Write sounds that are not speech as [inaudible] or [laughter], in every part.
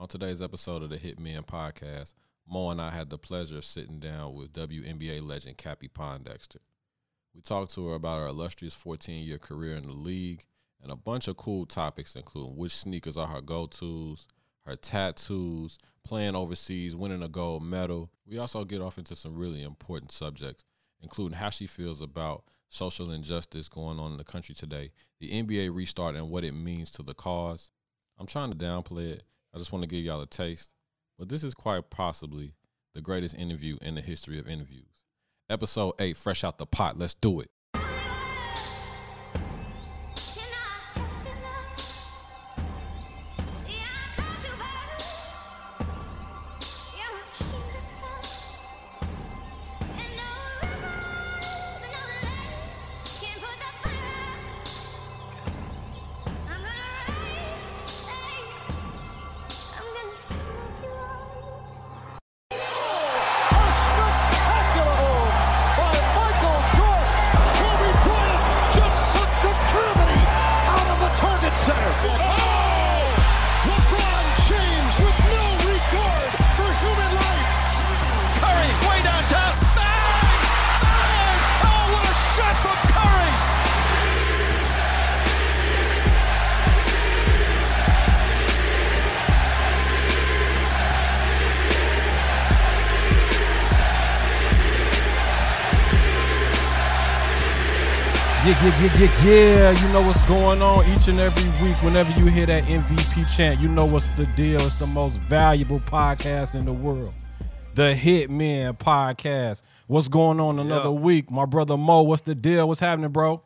On today's episode of the Hitmen podcast, Mo and I had the pleasure of sitting down with WNBA legend Cappie Pondexter. We talked to her about her illustrious 14 year career in the league and a bunch of cool topics, including which sneakers are her go tos, her tattoos, playing overseas, winning a gold medal. We also get off into some really important subjects, including how she feels about social injustice going on in the country today, the NBA restart, and what it means to the cause. I'm trying to downplay it. I just want to give y'all a taste. But this is quite possibly the greatest interview in the history of interviews. Episode 8, Fresh Out the Pot. Let's do it. Yeah, yeah, yeah, yeah. You know what's going on each and every week. Whenever you hear that MVP chant, you know what's the deal. It's the most valuable podcast in the world. The Hitmen Podcast. What's going on another Yeah. week? My brother Mo, what's the deal? What's happening, bro?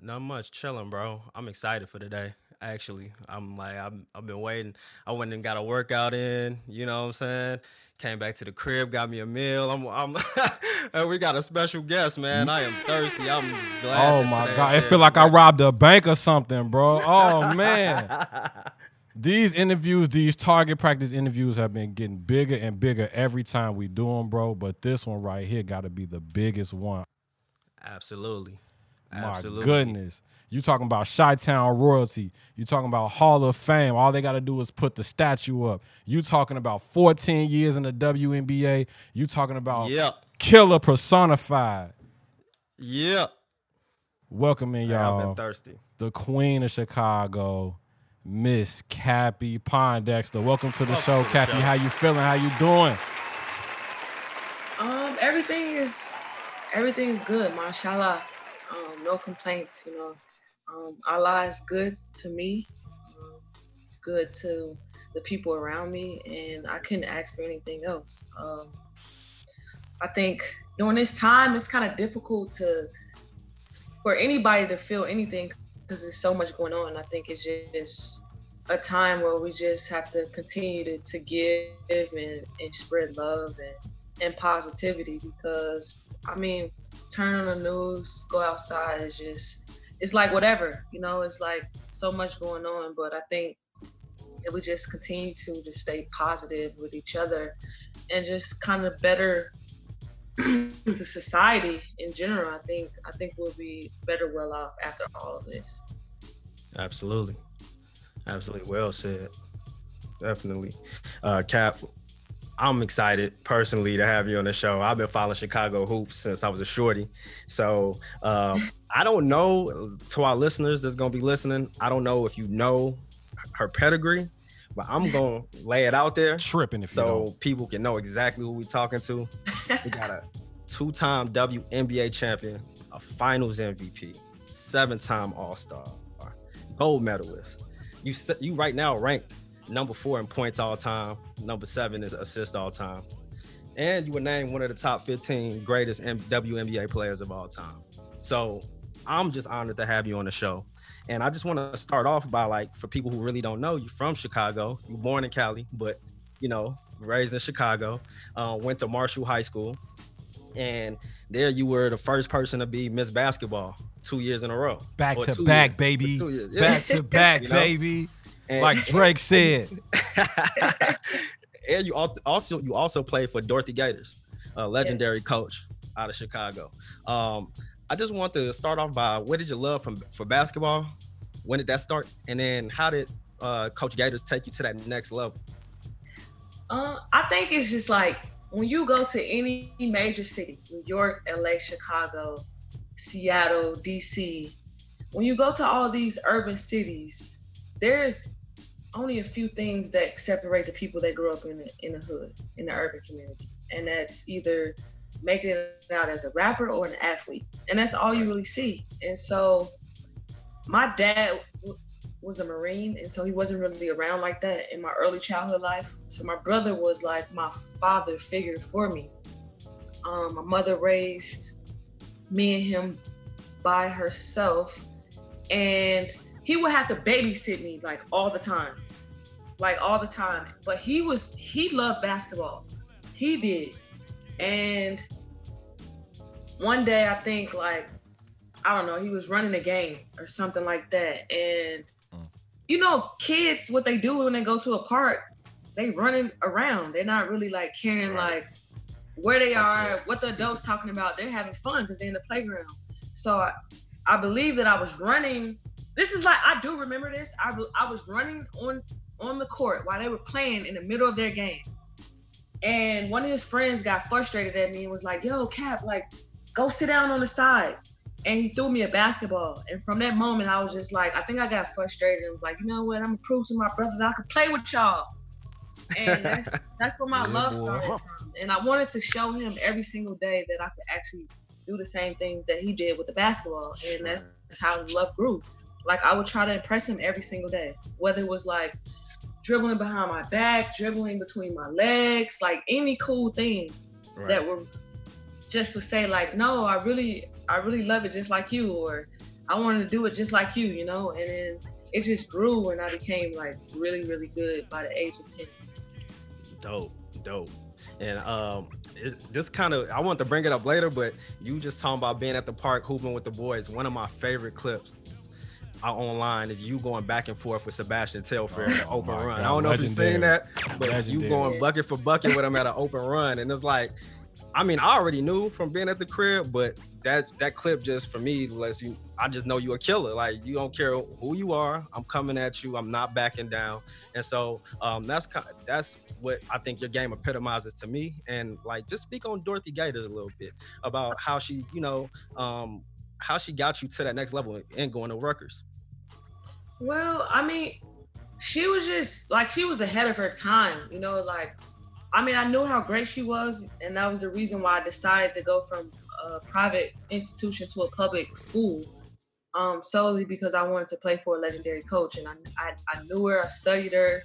Not much, chilling, bro. I'm excited for today. Actually, I'm like I'm, I've been waiting. I went and got a workout in. You know what I'm saying? Came back to the crib, got me a meal. I'm, I'm. [laughs] and we got a special guest, man. I am thirsty. I'm glad. Oh my god, it feel like I robbed a bank or something, bro. [laughs] Oh man. These interviews, these target practice interviews have been getting bigger and bigger every time we do them, bro. But this one right here got to be the biggest one. Absolutely. My Absolutely. goodness. You talking about Chi-Town royalty. You talking about Hall of Fame. All they got to do is put the statue up. You talking about 14 years in the WNBA. You talking about Yep. killer personified. Yep. Welcome I've y'all. been thirsty. the queen of Chicago, Miss Cappie Pondexter. Welcome to the Welcome show, to the Cappie. show. How you feeling? How you doing? Um, everything is everything is good, mashallah. Um, no complaints, you know. Um, Allah is good to me. Um, it's good to the people around me, and I couldn't ask for anything else. Um, I think during this time, it's kind of difficult to for anybody to feel anything because there's so much going on. I think it's just a time where we just have to continue to, to give and, and spread love and and positivity because I mean, turn on the news, go outside is just it's like whatever, you know, it's like so much going on. But I think if we just continue to just stay positive with each other and just kind of better [clears throat] the society in general, I think I think we'll be better well off after all of this. Absolutely. Absolutely. Well said. Definitely. Uh, Cap, I'm excited personally to have you on the show. I've been following Chicago hoops since I was a shorty. So um, I don't know to our listeners that's going to be listening. I don't know if you know her pedigree, but I'm going to lay it out there Tripping if so people can know exactly who we're talking to. We got a two-time WNBA champion, a Finals MVP, seven-time All-Star, gold medalist. You you right now ranked number four in points all time. Number seven is assist all time, and you were named one of the top 15 greatest WNBA players of all time. So I'm just honored to have you on the show. And I just want to start off by like for people who really don't know, you from Chicago. You born in Cali, but you know raised in Chicago. Uh, went to Marshall High School, and there you were the first person to be Miss Basketball two years in a row. Back to back, years. baby. Back to [laughs] back, You know? baby. And- Like Drake said. and you [laughs] also you also played for Dorothy Gaters, a legendary coach out of Chicago. Um, I just want to start off by what did you love from for basketball? When did that start? And then how did uh, Coach Gaters take you to that next level? Uh, I think it's just like when you go to any major city, New York, LA, Chicago, Seattle, DC, when you go to all these urban cities, there's only a few things that separate the people that grew up in the, in the hood, in the urban community. And that's either making it out as a rapper or an athlete. And that's all you really see. And so my dad was a Marine, and so he wasn't really around like that in my early childhood life. So my brother was like my father figure for me. Um, my mother raised me and him by herself, and he would have to babysit me like all the time, like all the time. But he was he loved basketball, he did, and one day I think like I don't know, he was running a game or something like that, and mm. you know, kids, what they do when they go to a park, they running around. They're not really like caring right. like where they are, what the adults talking about. They're having fun because they're in the playground. So I, I believe that I was running. This is like I do remember this. I I was running on on the court while they were playing in the middle of their game. And one of his friends got frustrated at me and was like, "Yo, Cap, like, go sit down on the side." and he threw me a basketball. And from that moment, I was just like, I think I got frustrated and was like, you know what? I'm gonna prove to my brothers I could play with y'all. And that's [laughs] that's where my yeah, love boy. started from. And I wanted to show him every single day that I could actually do the same things that he did with the basketball. And that's how love grew. Like I would try to impress him every single day, whether it was like dribbling behind my back, dribbling between my legs, like any cool thing right. that would just would say like, no, I really I really love it just like you, or I wanted to do it just like you, you know. And then it just grew, and I became like really, really good by the age of ten. Dope, dope. And um, this kind of I want to bring it up later, but you just talking about being at the park hooping with the boys. One of my favorite clips online is you going back and forth with Sebastian Telfair at an oh open run. God, I don't know legendary. if you've seen that, but legendary. you going bucket for bucket with him at an open run, and it's like I mean, I already knew from being at the crib, but that that clip just for me lets you. I just know you're a killer. Like you don't care who you are. I'm coming at you. I'm not backing down. And so um, that's kind of, that's what I think your game epitomizes to me. And like, just speak on Dorothy Gaters a little bit about how she, you know, um, how she got you to that next level and going to Rutgers. Well, I mean, she was just like she was ahead of her time. You know, like I mean, I knew how great she was, and that was the reason why I decided to go from a private institution to a public school, um, solely because I wanted to play for a legendary coach. And I, I, I knew her, I studied her,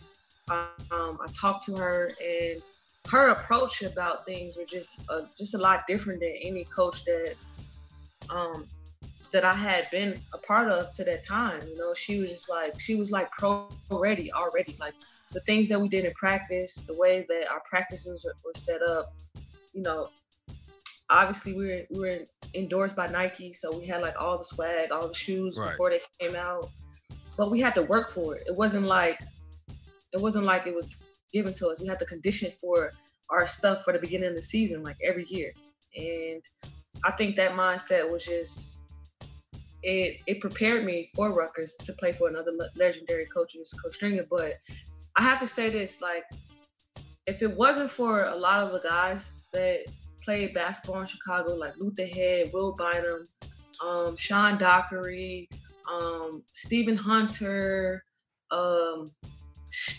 um, I talked to her, and her approach about things were just uh, just a lot different than any coach that um, that I had been a part of to that time. You know, she was just like she was like pro ready already, like the things that we did in practice, the way that our practices were set up, you know, obviously we were we were endorsed by Nike, so we had like all the swag, all the shoes right. before they came out. But we had to work for it. It wasn't like it wasn't like it was given to us. We had to condition for our stuff for the beginning of the season, like every year. And I think that mindset was just it it prepared me for Rutgers to play for another legendary coach, Coach Stringer. But I have to say this, like, if it wasn't for a lot of the guys that played basketball in Chicago, like Luther Head, Will Bynum, um, Sean Dockery, um, Stephen Hunter, um,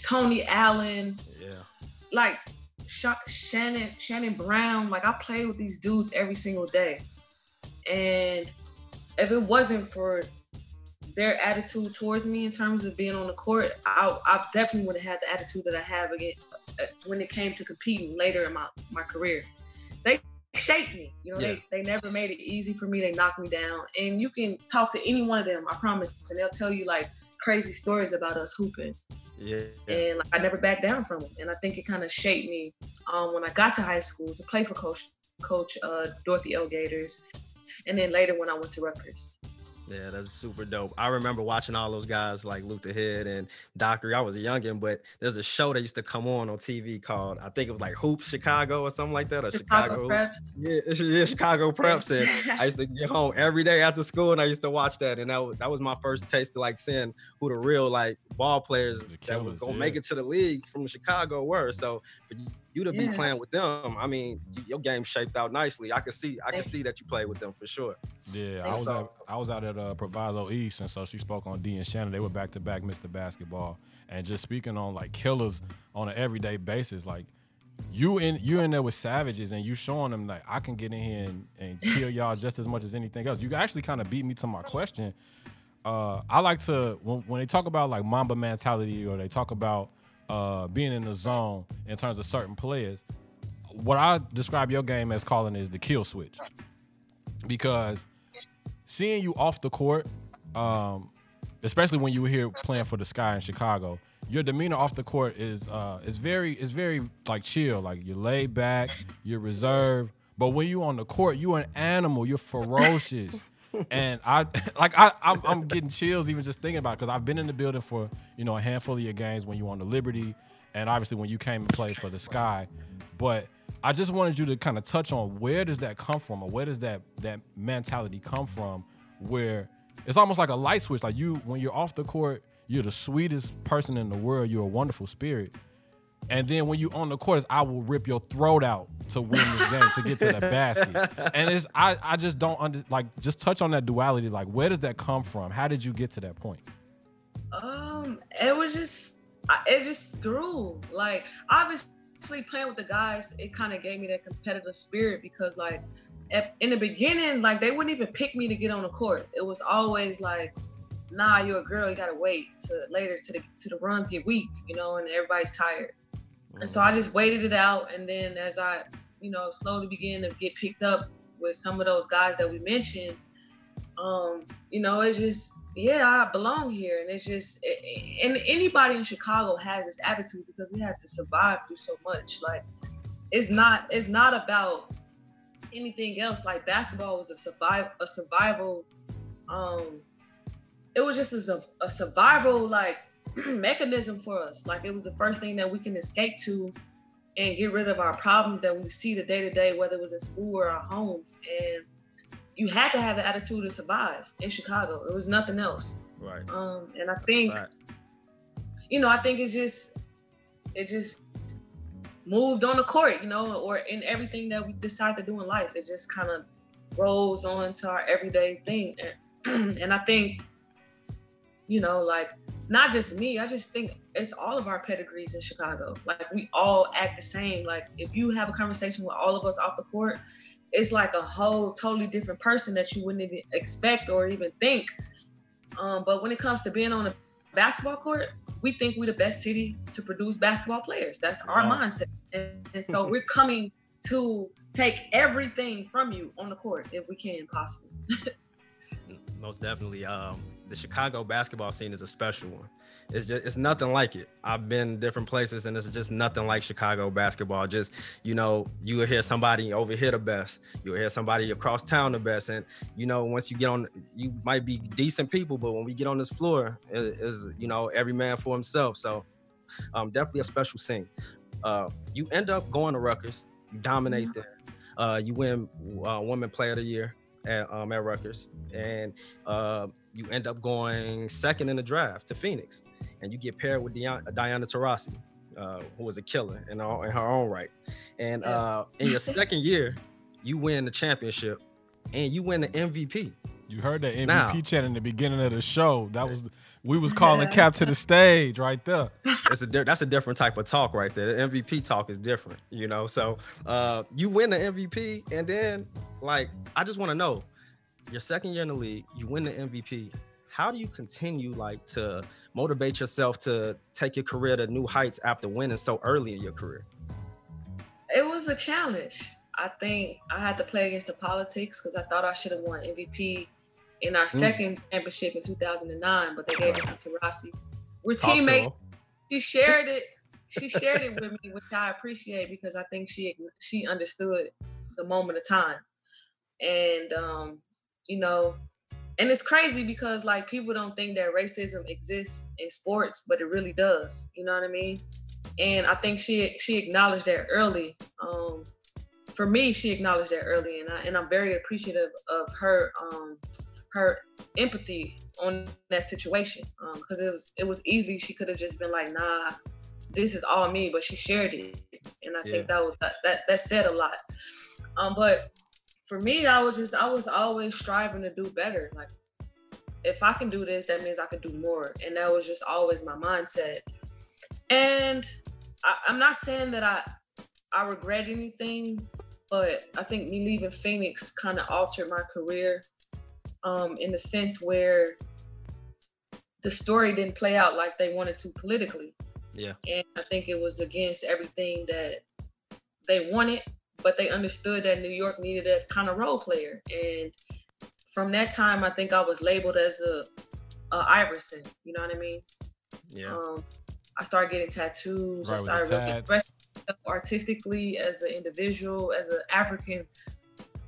Tony Allen, yeah, like Shannon Shannon Brown. Like I play with these dudes every single day, and if it wasn't for their attitude towards me in terms of being on the court, I, I definitely would have had the attitude that I have again uh, when it came to competing later in my, my career. They shaped me, you know, yeah. they, they never made it easy for me. They knocked me down. And you can talk to any one of them, I promise, and they'll tell you like crazy stories about us hooping. Yeah. And like, I never backed down from them. And I think it kind of shaped me um, when I got to high school to play for Coach Coach uh, Dorothy L. Gaters, and then later when I went to Rutgers. Yeah, that's super dope. I remember watching all those guys like Luther Head and Doctor. I was a youngin, but there's a show that used to come on on TV called I think it was like Hoop Chicago or something like that. Or Chicago, Chicago Preps. Yeah, [laughs] yeah, Chicago Preps. And [laughs] I used to get home every day after school and I used to watch that. And that was that was my first taste of like seeing who the real like ball players The that were gonna yeah. make it to the league from Chicago were. So for you to be Yeah. playing with them, I mean, your game shaped out nicely. I could see I could see that you played with them for sure. Yeah, I was so. at, I was out at uh, Proviso East, and so she spoke on D and Shannon. They were back to back Mr. Basketball, and just speaking on like killers on an everyday basis. Like you in you in there with savages, and you showing them like I can get in here and, and kill y'all just as much as anything else. You actually kind of beat me to my question. Uh, I like to when, when they talk about like Mamba mentality or they talk about uh, being in the zone in terms of certain players. What I describe your game as calling is the kill switch because seeing you off the court, um, especially when you were here playing for the Sky in Chicago, your demeanor off the court is uh, is very is very like chill. Like you're laid back, you're reserved. But when you on the court, you're an animal. You're ferocious. And I [laughs] like I I'm, I'm getting chills even just thinking about it because I've been in the building for you know a handful of your games when you were on the Liberty, and obviously when you came and played for the Sky. But I just wanted you to kind of touch on where does that come from, or where does that that mentality come from, where it's almost like a light switch. Like you, when you're off the court, you're the sweetest person in the world. You're a wonderful spirit. And then when you on the court, I will rip your throat out to win this game to get to the [laughs] basket. And it's I I just don't under like just touch on that duality. Like where does that come from? How did you get to that point? Um, it was just, it just grew. Like, obviously, playing with the guys, it kind of gave me that competitive spirit because, like, at, in the beginning, like they wouldn't even pick me to get on the court. It was always like, "Nah, you're a girl. You gotta wait to later to the to the runs get weak, you know, and everybody's tired." And so I just waited it out, and then as I, you know, slowly began to get picked up with some of those guys that we mentioned, um, you know, it's just yeah, I belong here, and it's just and anybody in Chicago has this attitude because we have to survive through so much. Like, it's not it's not about anything else. Like basketball was a survive a survival. Um, it was just a, a survival like [clears throat] mechanism for us. Like it was the first thing that we can escape to and get rid of our problems that we see the day to day, whether it was in school or our homes. And you had to have the attitude to survive in Chicago. It was nothing else. Right. Um, and I think, you know, I think it's just, it just moved on the court, you know, or in everything that we decide to do in life. It just kind of rolls on to our everyday thing. And, [clears throat] and I think, you know, like not just me, I just think it's all of our pedigrees in Chicago. Like we all act the same. Like if you have a conversation with all of us off the court, it's like a whole totally different person that you wouldn't even expect or even think. Um, but when it comes to being on a basketball court, we think we're the best city to produce basketball players. That's our Wow. mindset. And, and so [laughs] we're coming to take everything from you on the court if we can possibly. [laughs] most definitely. Um, the Chicago basketball scene is a special one. It's just it's nothing like it. I've been different places and it's just nothing like Chicago basketball. Just you know, you will hear somebody over here the best. You'll hear somebody across town the best. And you know, once you get on, you might be decent people, but when we get on this floor, it is you know every man for himself. So, um, definitely a special scene. Uh, you end up going to Rutgers. You dominate there. Uh, you win uh, Women Player of the Year at, um, at Rutgers, and uh, you end up going second in the draft to Phoenix, and you get paired with Diana, Diana Taurasi, uh, who was a killer in, her- in her own right. And Yeah. uh, in your second year, you win the championship, and you win the MVP. You heard that MVP Now- chant in the beginning of the show. That was we was calling Cap to the stage right there. [laughs] It's a di- that's a different type of talk right there. The MVP talk is different, you know. So uh, you win the MVP, and then like I just want to know, your second year in the league, you win the MVP. How do you continue like to motivate yourself to take your career to new heights after winning so early in your career? It was a challenge. I think I had to play against the politics because I thought I should have won MVP in our Mm. second championship in 2009, but they gave it to Taurasi. We're Talk teammates. she shared it she shared it with me which i appreciate because i think she she understood the moment of time and um you know and it's crazy because like people don't think that racism exists in sports, but it really does. You know what I mean? And I think she she acknowledged that early. Um, for me, she acknowledged that early, and I and I'm very appreciative of her um, her empathy on that situation because um, it was it was easy. She could have just been like, "Nah, this is all me," but she shared it, and I yeah. think that was that, that that said a lot. Um, but for me, I was just I was always striving to do better. Like if I can do this, that means I can do more. And that was just always my mindset. And I, am not saying that I I regret anything, but I think me leaving Phoenix kind of altered my career um, in the sense where the story didn't play out like they wanted to politically. Yeah. And I think it was against everything that they wanted but they understood that New York needed a kind of role player. And from that time, I think I was labeled as a, a Iverson. You know what I mean? Yeah. Um, I started getting tattoos. Right, I started really expressing artistically as an individual, as an African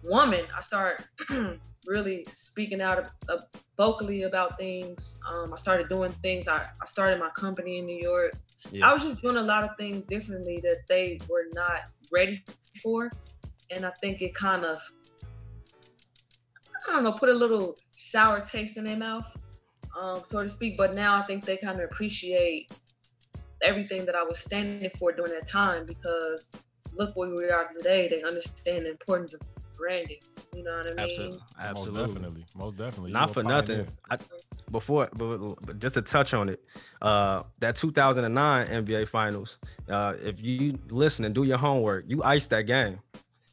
woman. I started [clears throat] really speaking out uh, vocally about things. Um, I started doing things. I, I started my company in New York. Yeah. I was just doing a lot of things differently that they were not ready for. And I think it kind of, I don't know, put a little sour taste in their mouth, um, so to speak. But now I think they kind of appreciate everything that I was standing for during that time because look where we are today. They understand the importance of branding. You know what I mean? Absolutely, absolutely, most definitely, most definitely. Not for nothing. I, before, but, but, just to touch on it, uh, that 2009 NBA Finals. Uh, if you listen and do your homework, you iced that game.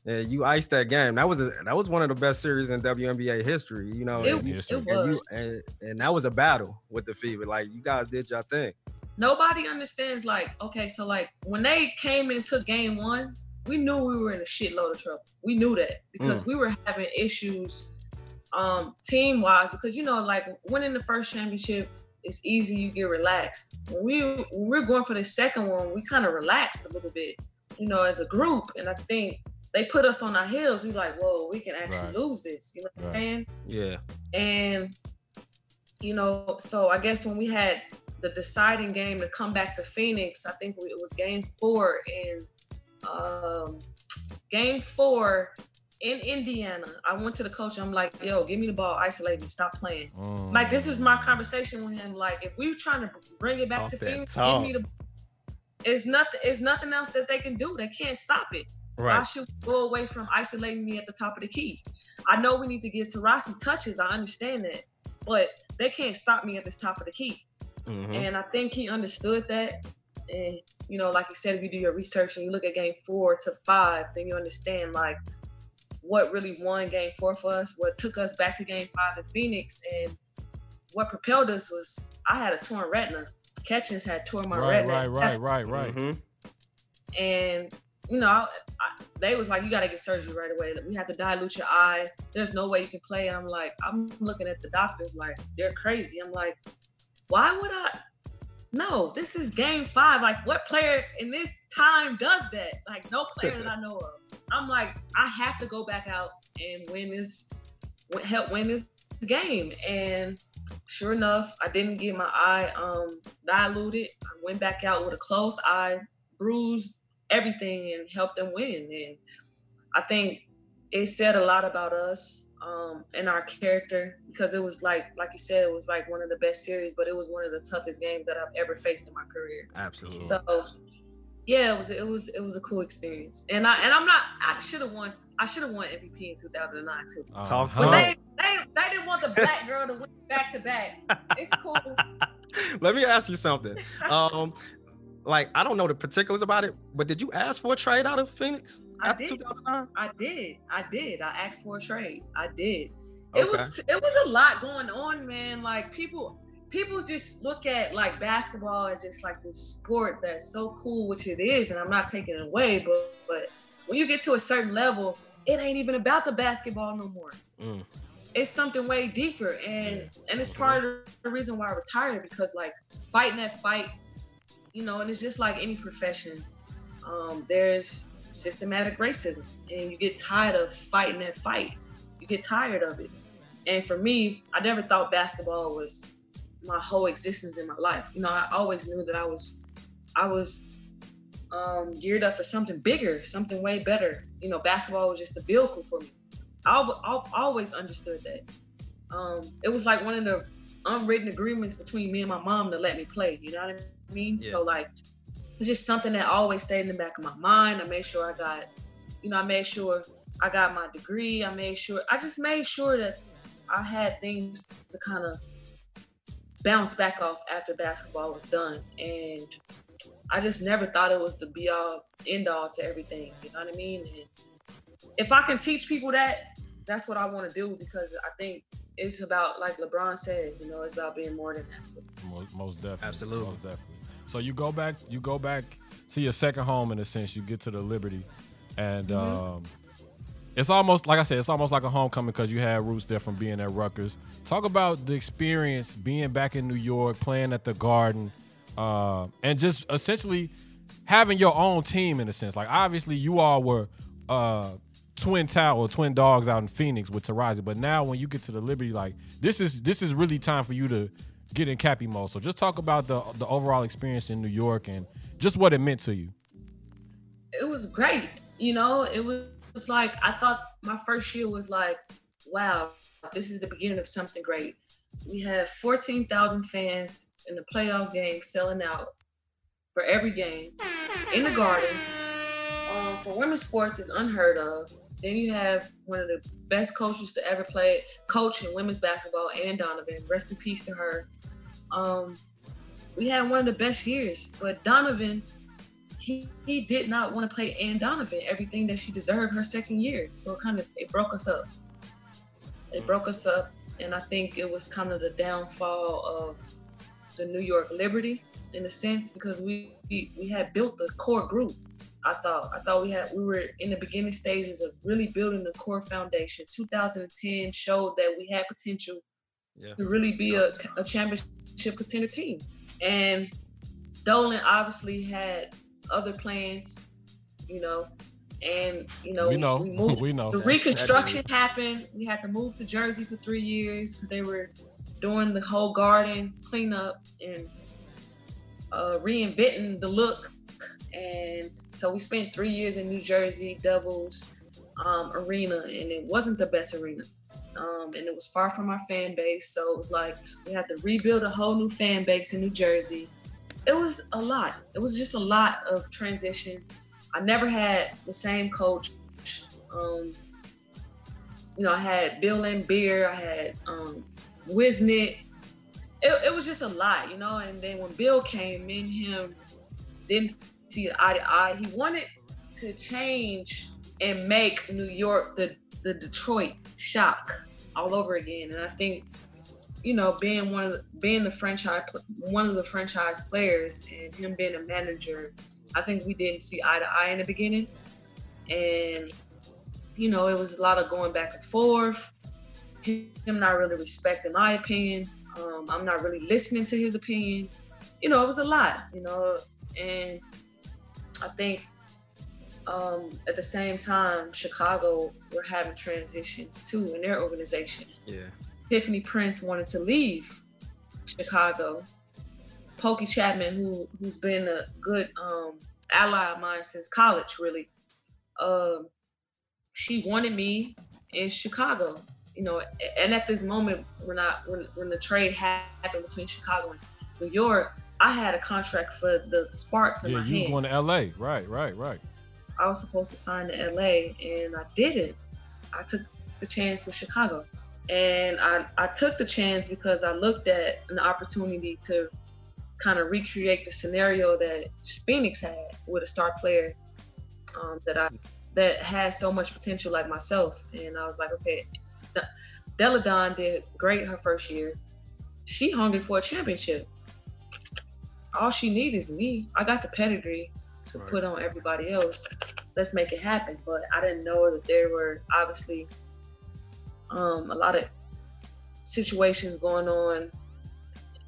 Yeah, you iced that game. That was a, that was one of the best series in WNBA history. You know, it, and, it and, you, and, and, that was a battle with the Fever. Like you guys did your thing. Nobody understands. Like, okay, so like when they came into game one, we knew we were in a shitload of trouble. We knew that because mm. we were having issues um team wise because you know like winning the first championship it's easy you get relaxed when we when we're going for the second one we kind of relaxed a little bit you know as a group and i think they put us on our heels we like whoa we can actually right. lose this you know what right. i'm saying yeah and you know so i guess when we had the deciding game to come back to phoenix i think it was game four and um, game four in Indiana, I went to the coach. I'm like, yo, give me the ball, isolate me, stop playing. Mm. Like this was my conversation with him. Like, if we were trying to bring it back Off to Phoenix, give me the. It's nothing. It's nothing else that they can do. They can't stop it. Right. I should go away from isolating me at the top of the key. I know we need to get Taurasi touches. I understand that, but they can't stop me at this top of the key. Mm-hmm. And I think he understood that. And you know, like you said, if you do your research and you look at game four to five, then you understand like what really won game four for us, what took us back to game five in Phoenix, and what propelled us was I had a torn retina. Catchings had torn my right, retina. Right, right, right, right, mm-hmm. And you know, I, I, they was like, you got to get surgery right away. We have to dilute your eye. There's no way you can play. And I'm like, I'm looking at the doctors like they're crazy. I'm like, why would I? No, this is game five. Like, what player in this time does that? Like, no player that I know of. I'm like, I have to go back out and win this, help win this game. And sure enough, I didn't get my eye um, diluted. I went back out with a closed eye, bruised everything, and helped them win. And I think it said a lot about us um, and our character because it was like like you said it was like one of the best series but it was one of the toughest games that i've ever faced in my career. Absolutely. So yeah it was it was it was a cool experience. And i and i'm not i should have won i should have won mvp in 2009 too. Uh, talk. But they, they they didn't want the black girl to win back to back. It's cool. [laughs] Let me ask you something. [laughs] Um like I don't know the particulars about it, but did you ask for a trade out of Phoenix I did. 2009? I did. I did. I asked for a trade. I did. Okay. It was it was a lot going on, man. Like people people just look at like basketball as just like this sport that's so cool, which it is, and I'm not taking it away, but but when you get to a certain level, it ain't even about the basketball no more. Mm. It's something way deeper, and and it's part of the reason why I retired because like fighting that fight you know, and it's just like any profession. Um, there's systematic racism, and you get tired of fighting that fight. You get tired of it, And for me, I never thought basketball was my whole existence in my life. You know, I always knew that I was, I was um, geared up for something bigger, something way better. You know, basketball was just a vehicle for me. I've, I've always understood that. Um, it was like one of the unwritten agreements between me and my mom to let me play. You know what I mean? Yeah. So like, it's just something that always stayed in the back of my mind. I made sure I got, you know, I made sure I got my degree. I made sure I just made sure that I had things to kind of bounce back off after basketball was done. And I just never thought it was the be all end all to everything. You know what I mean? And if I can teach people that, that's what I want to do because I think it's about, like LeBron says, you know, it's about being more than that. Most, most definitely. Absolutely. Most definitely. So you go back, you go back to your second home in a sense. You get to the Liberty, and Mm-hmm. um, it's almost like I said, it's almost like a homecoming because you had roots there from being at Rutgers. Talk about the experience being back in New York, playing at the Garden, uh, and just essentially having your own team in a sense. Like obviously, you all were. Uh, twin tower twin dogs out in phoenix with Taurasi but now when you get to the liberty like this is this is really time for you to get in cappie mode so just talk about the the overall experience in new york and just what it meant to you it was great. You know, it was, it was like I thought my first year was like, wow, this is the beginning of something great. We have 14,000 fans in the playoff game selling out for every game in the garden. Um, for women's sports, is unheard of. Then you have one of the best coaches to ever play, coach in women's basketball, Anne Donovan. Rest in peace to her. Um, we had one of the best years, but Donovan he, he did not want to play Anne Donovan everything that she deserved her second year. So it kind of it broke us up. It broke us up, and I think it was kind of the downfall of the New York Liberty in a sense because we we, we had built the core group. I thought I thought we had we were in the beginning stages of really building the core foundation. 2010 showed that we had potential Yeah. to really be a, a championship contender team. And Dolan obviously had other plans, you know, and you know we know we [laughs] moved. we know the reconstruction happened. We had to move to Jersey for three years because they were doing the whole garden cleanup and uh, reinventing the look. And so we spent three years in New Jersey Devils um, arena, and it wasn't the best arena. Um, and it was far from our fan base. So it was like we had to rebuild a whole new fan base in New Jersey. It was a lot. It was just a lot of transition. I never had the same coach. Um, you know, I had Bill Laimbeer, I had um. It, it was just a lot, you know. And then when Bill came in, him didn't see eye to eye. He wanted to change and make New York the the Detroit shock all over again. And I think, you know, being one of the, being the franchise one of the franchise players and him being a manager, I think we didn't see eye to eye in the beginning. And you know, it was a lot of going back and forth. Him not really respecting my opinion. Um, I'm not really listening to his opinion. You know, it was a lot. You know, and I think um, at the same time, Chicago were having transitions too in their organization. Yeah. Epiphanny Prince wanted to leave Chicago. Pokey Chatman, who who's been a good um, ally of mine since college, really, um, she wanted me in Chicago. You know, and at this moment, when I when when the trade happened between Chicago and New York, I had a contract for the Sparks in yeah my you was hand. going to la right right right I was supposed to sign to LA and I didn't. I took the chance with Chicago. And I, I took the chance because I looked at an opportunity to kind of recreate the scenario that Phoenix had with a star player um, that I that had so much potential like myself. And I was like, okay, De- Delle Donne did great her first year. She hungry for a championship. All she needs is me. I got the pedigree to Right. put on everybody else. Let's make it happen. But I didn't know that there were obviously um, a lot of situations going on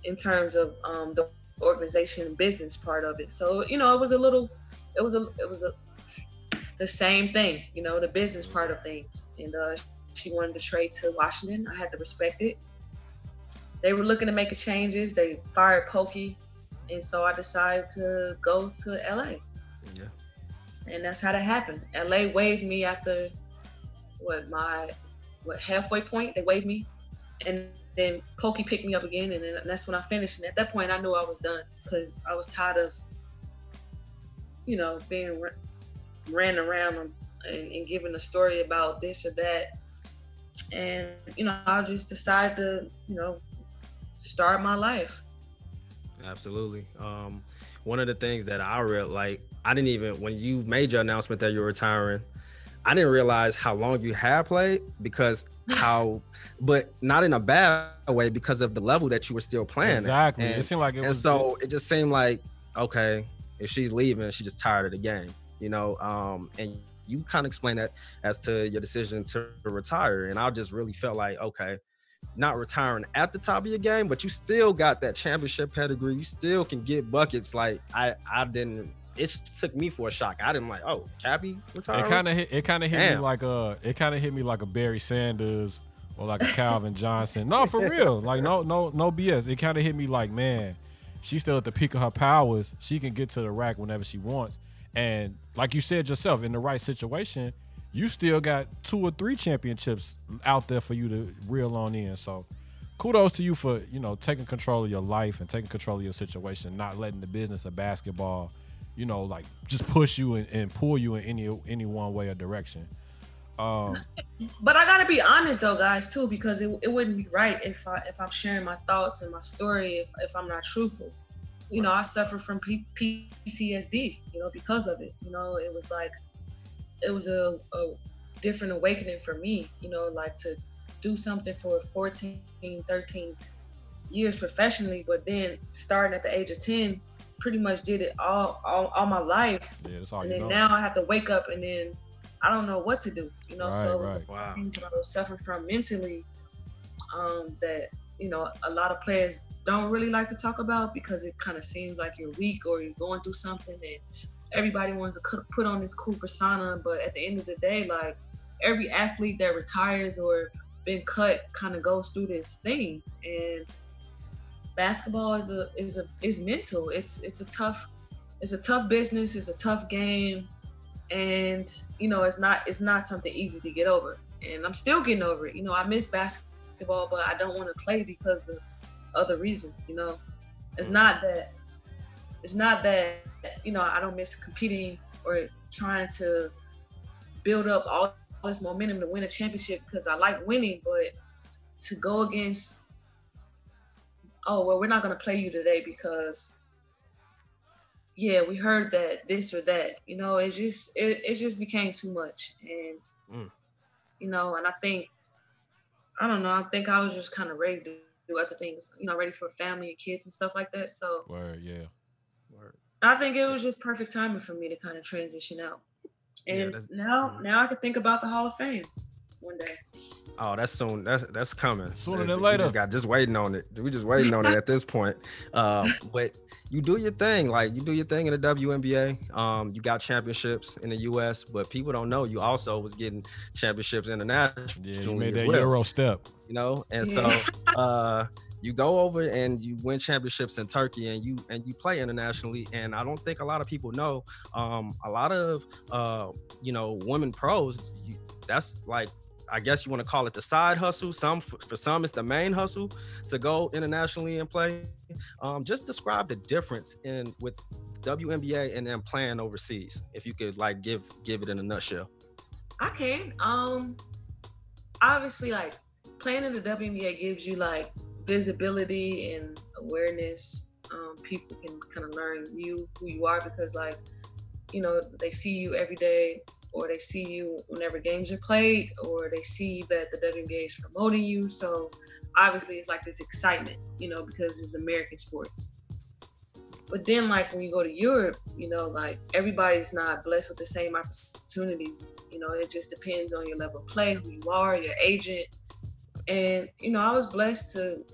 in terms of um, the organization and business part of it. So you know, it was a little, it was a, it was a, the same thing. You know, the business part of things. And uh, she wanted to trade to Washington. I had to respect it. They were looking to make changes. They fired Pokey, and so I decided to go to LA. Yeah. And that's how that happened. LA waived me after what my what halfway point. They waived me, and then Pokey picked me up again, and then that's when I finished. And at that point, I knew I was done because I was tired of, you know, being ran around and, and giving a story about this or that. And you know, I just decided to, you know, start my life. Absolutely. Um, one of the things that I real like, I didn't even when you made your announcement that you're retiring, I didn't realize how long you had played because [laughs] how, but not in a bad way because of the level that you were still playing. Exactly. And, it seemed like it and was. so it just seemed like okay, if she's leaving, she's just tired of the game, you know. Um, and you kind of explained that as to your decision to retire, and I just really felt like okay, not retiring at the top of your game, but you still got that championship pedigree. You still can get buckets. Like I, I didn't. It took me for a shock. I didn't like, oh, Cappie retiring. It kind of hit. It kind of hit me like a. It kind of hit me like a Barry Sanders or like a Calvin Johnson. No, for real. [laughs] Like no, no, no BS. It kind of hit me like, man, she's still at the peak of her powers. She can get to the rack whenever she wants. And like you said yourself, in the right situation, you still got two or three championships out there for you to reel on in. So kudos to you for, you know, taking control of your life and taking control of your situation, not letting the business of basketball, you know, like just push you and, and pull you in any any one way or direction. Um, [laughs] But I gotta be honest though, guys, too, because it, it wouldn't be right if I if I'm sharing my thoughts and my story if, if I'm not truthful. You know, I suffer from P- PTSD, you know, because of it. You know, it was like it was a, a different awakening for me, you know, like to do something for 14, 13 years professionally, but then starting at the age of 10, pretty much did it all all, all my life. yeah, that's all and you then know. now I have to wake up and then I don't know what to do. You know, so it was Right, right. things that I was suffering from mentally um, that you know a lot of players don't really like to talk about because it kind of seems like you're weak or you're going through something and everybody wants to put on this cool persona but at the end of the day like every athlete that retires or been cut kind of goes through this thing and basketball is a is a is mental. It's it's a tough it's a tough business it's a tough game and you know it's not it's not something easy to get over and i'm still getting over it. You know i miss basketball but i don't want to play because of other reasons you know? It's not that it's not that you know i don't miss competing or trying to build up all this momentum to win a championship because i like winning but to go against oh well we're not going to play you today because yeah we heard that this or that you know it just it, it just became too much and Mm. you know and i think i don't know i think i was just kind of ready to do other things you know ready for family and kids and stuff like that so Word, yeah. I think it was just perfect timing for me to kind of transition out and that's- now mhm. now i can think about the hall of fame one day Oh, that's soon. That's that's coming. Sooner than we later. just got just waiting on it. We just waiting on it at this point. [laughs] Um, but you do your thing. Like you do your thing in the WNBA. Um, you got championships in the US, but people don't know you also was getting championships internationally Yeah, you made as that well, Euro step. You know, and so [laughs] uh you go over and you win championships in Turkey and you and you play internationally and I don't think a lot of people know um a lot of uh you know women pros you, that's like I guess you want to call it the side hustle some for, some it's the main hustle to go internationally and play um just describe the difference in with WNBA and then playing overseas if you could like give give it in a nutshell I can. Um, obviously, like playing in the WNBA gives you like visibility and awareness. Um, people can kind of learn you who you are because, like, you know, they see you every day, or they see you whenever games are played, or they see that the WNBA is promoting you. So obviously, it's like this excitement, you know, because it's American sports. But then, like when you go to Europe, you know, like everybody's not blessed with the same opportunities. You know, it just depends on your level of play, who you are, your agent. And, you know, I was blessed to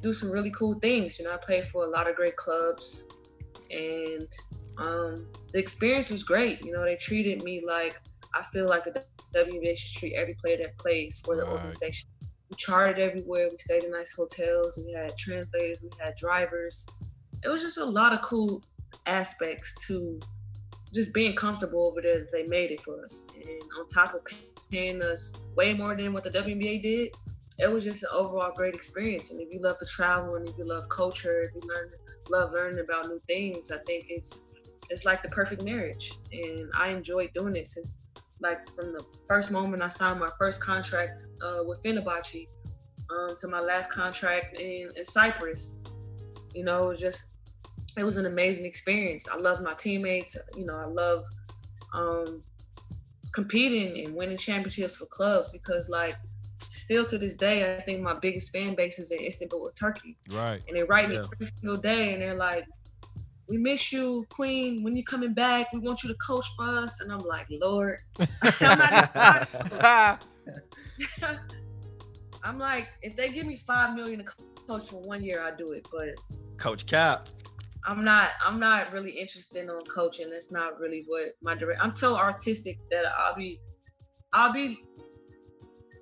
do some really cool things. You know, I played for a lot of great clubs and um, the experience was great. You know, they treated me like I feel like the WNBA should treat every player that plays for the Right. organization. We charted everywhere. We stayed in nice hotels. We had translators. We had drivers. It was just a lot of cool aspects to just being comfortable over there that they made it for us. And on top of paying us way more than what the WNBA did, it was just an overall great experience. And if you love to travel and if you love culture, if you learn love learning about new things, I think it's it's like the perfect marriage. And I enjoyed doing it since like from the first moment I signed my first contract uh, with Fenerbahce um, to my last contract in, in Cyprus. You know, it was just it was an amazing experience. I love my teammates. You know, I love um, competing and winning championships for clubs because, like, still to this day, I think my biggest fan base is in Istanbul, Turkey, Right. and they write me every single day, and they're like, "We miss you, Queen. When you coming back, we want you to coach for us." And I'm like, "Lord, [laughs] I'm not even- [laughs] I'm like, if they give me five million to coach for one year, I do it. But Coach Cap. I'm not I'm not really interested in coaching. That's not really what my direct I'm so artistic that I'll be I'll be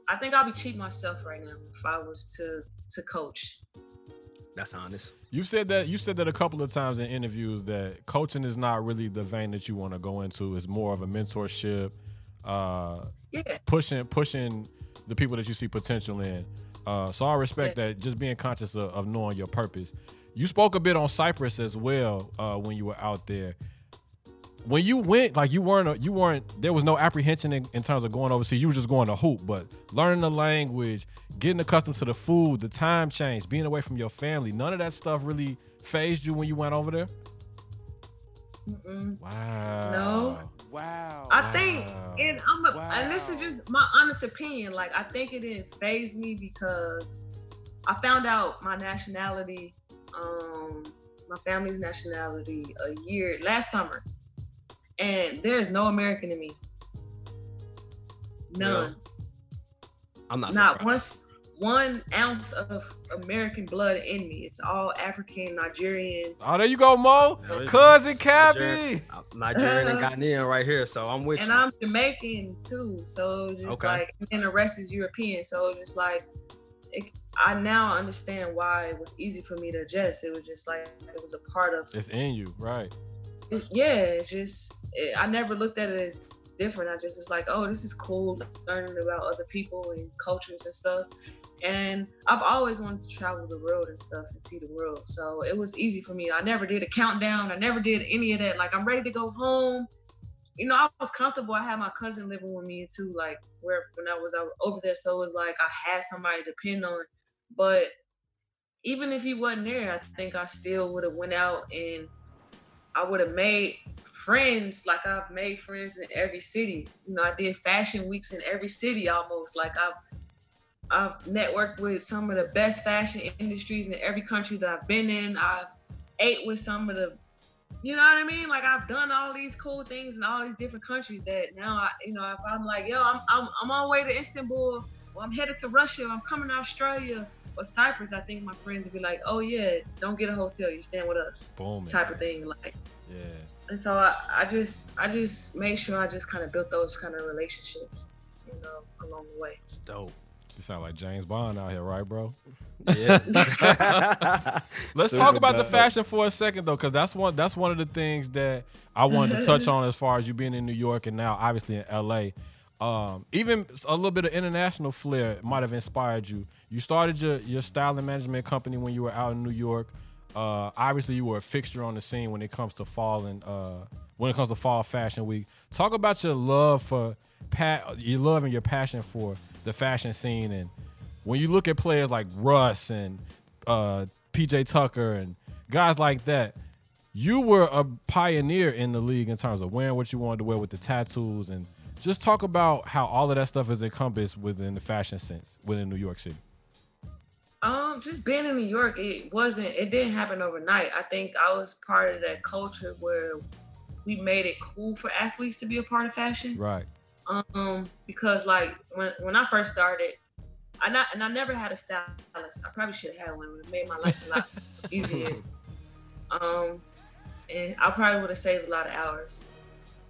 I think I'll be cheating myself right now if I was to to coach. That's honest. You said that you said that a couple of times in interviews that coaching is not really the vein that you want to go into. It's more of a mentorship, uh, Yeah. pushing pushing the people that you see potential in. Uh, so I respect Yeah. that. Just being conscious of, of knowing your purpose. You spoke a bit on Cyprus as well uh, when you were out there. When you went, like you weren't, a, you weren't. There was no apprehension in, in terms of going overseas. You were just going to hoop, but learning the language, getting accustomed to the food, the time change, being away from your family. None of that stuff really fazed you when you went over there. Mm-mm. Wow. Wow. I think, and I'm, a, and this is just my honest opinion. Like, I think it didn't faze me because I found out my nationality, um, my family's nationality, a year last summer, and there is no American in me. None, I'm not not surprised. one, one ounce of American blood in me. It's all African, Nigerian. Oh, there you go, Mo. There you go. Cousin Cappie. Nigerian, uh, Nigerian and Ghanaian right here, so I'm with and you. I'm Jamaican too, so it's just Okay. like, and the rest is European. So it's just like, it, I now understand why it was easy for me to adjust. It was just like it was a part of. It's in you, right? Yeah, it's just it, I never looked at it as different. I just was like, oh, this is cool, learning about other people and cultures and stuff. And I've always wanted to travel the world and stuff and see the world. So it was easy for me. I never did a countdown. I never did any of that. Like I'm ready to go home. You know, I was comfortable. I had my cousin living with me too, like where when I was over there. So it was like I had somebody to depend on. But even if he wasn't there, I think I still would have went out and I would have made friends like I've made friends in every city. You know, I did fashion weeks in every city almost. Like I've I've networked with some of the best fashion industries in every country that I've been in. I've ate with some of the you know what I mean? Like I've done all these cool things in all these different countries that now I you know, if I'm like, yo, I'm I'm I'm on my way to Istanbul, I'm headed to Russia, I'm coming to Australia or Cyprus, I think my friends would be like, Oh yeah, don't get a hotel, you're staying with us. Boom. Type of thing. Like Yeah. and so I, I just I just made sure I just kind of built those kind of relationships, you know, along the way. It's dope. You sound like James Bond out here, right, bro? [laughs] Yeah. [laughs] Let's Super talk about the fashion for a second though, because that's one that's one of the things that I wanted to touch [laughs] on as far as you being in New York and now obviously in LA. Um, even a little bit of international flair might have inspired you. You started your your style and management company when you were out in New York. Uh, obviously, you were a fixture on the scene when it comes to fall and uh, when it comes to fall fashion week. Talk about your love for pa- your love and your passion for the fashion scene, and when you look at players like Russ and uh, PJ Tucker and guys like that, you were a pioneer in the league in terms of wearing what you wanted to wear with the tattoos and just talk about how all of that stuff is encompassed within the fashion sense within New York City. Um, just being in New York, it wasn't it didn't happen overnight. I think I was part of that culture where we made it cool for athletes to be a part of fashion. Right. Um, because like when when I first started, I not and I never had a stylist. I probably should have had one. It made my life a lot [laughs] easier. Um, and I probably would have saved a lot of hours.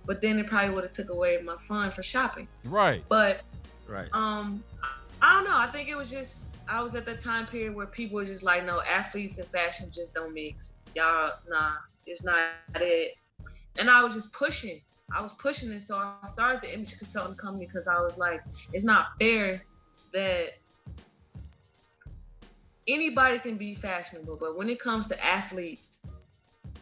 But then it probably would have took away my fun for shopping. Right. But Right. um, I don't know. I think it was just I was at that time period where people were just like, no, athletes and fashion just don't mix. Y'all, nah, it's not it. And I was just pushing. I was pushing it. So I started the image consulting company because I was like, it's not fair that anybody can be fashionable, but when it comes to athletes,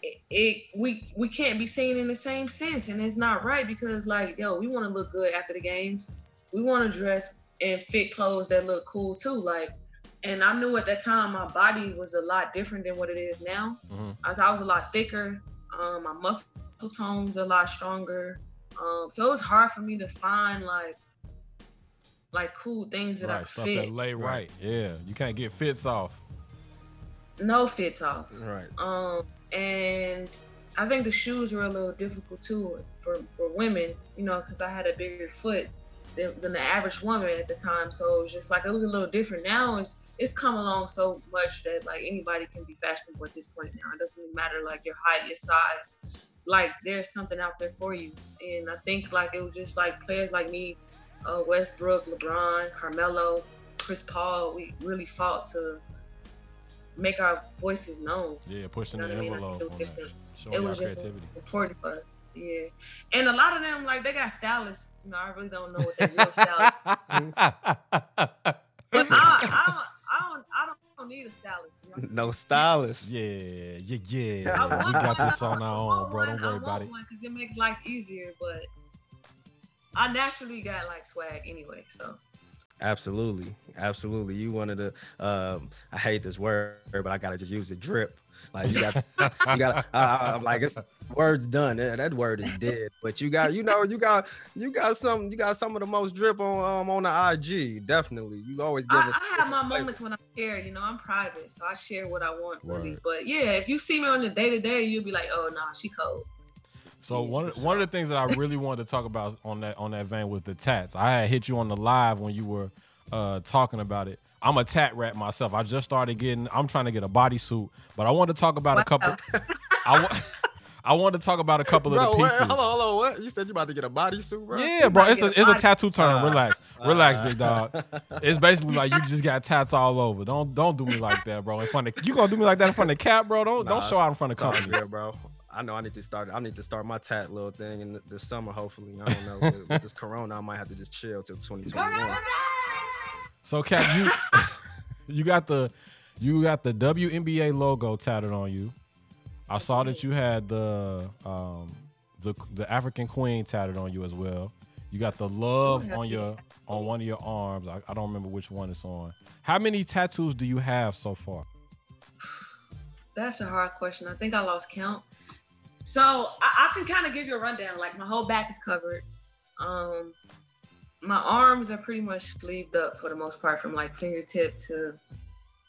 it, it we we can't be seen in the same sense, and it's not right because like yo, we want to look good after the games. We want to dress and fit clothes that look cool too. Like, and I knew at that time my body was a lot different than what it is now. Mhm. I was, I was a lot thicker. Um, my muscle tones a lot stronger. Um, so it was hard for me to find like like cool things that I Right. could Stuff fit. that lay right. Yeah. You can't get fits off. no fits off. Right. Um, and I think the shoes were a little difficult too for for women, you know, because I had a bigger foot than, than the average woman at the time. So it was just like it was a little different. Now it's it's come along so much that like anybody can be fashionable at this point now. It doesn't matter like your height, your size. Like there's something out there for you. And I think like it was just like players like me, uh, Westbrook, LeBron, Carmelo, Chris Paul. We really fought to make our voices known. Yeah. Pushing You know the what I mean? envelope. It was just Showing it was just creativity. important for us. Yeah, and a lot of them like they got stylists. You know, I really don't know what their real style. is. [laughs] But I, I don't, I don't, I don't, need a stylist. You know? No stylist. Yeah, yeah, yeah. want We got one, this on our own, bro. one, Don't worry I about it. because it makes life easier. But I naturally got like swag anyway, so Absolutely, absolutely. You wanted to. Um, I hate this word, but I gotta just use it. Drip. Like you got, [laughs] you got. Uh, I'm like it's words done. That, that word is dead. But you got, you know, you got, you got some, you got some of the most drip on um, on the IG. Definitely, you always give I, us. I have my moments when I share. You know, I'm private, so I share what I want really. But yeah, if you see me on the day to day, you'll be like, oh nah, she cold. So one one of the things that I really wanted to talk about on that on that vein was the tats. I had hit you on the live when you were uh, talking about it. I'm a tat rat myself. I just started getting. I'm trying to get a bodysuit, but I want to talk about a couple. [laughs] I want. [laughs] I want to talk about a couple Bro, of the wait, pieces. hold on, hold on. What you said? You about to get a bodysuit, bro? Yeah, bro, it's a a it's a tattoo term. Uh, relax, relax, uh. big dog. It's basically [laughs] like you just got tats all over. Don't don't do me like that, bro. In front of you gonna do me like that in front of Cap, bro. Don't Nah, don't show out in front of It's all company. good, bro. I know I need to start. I need to start my tat little thing in the, this summer. Hopefully, I don't know. with, with this [laughs] Corona, I might have to just chill till 2021. So Cap, you [laughs] you got the you got the WNBA logo tatted on you. I saw that you had the um the the African Queen tatted on you as well. You got the love Oh, on your on one of your arms. I, I don't remember which one it's on. How many tattoos do you have so far? [sighs] That's a hard question. I think I lost count. So I, I can kind of give you a rundown. Like my whole back is covered. Um, my arms are pretty much sleeved up for the most part, from like fingertip to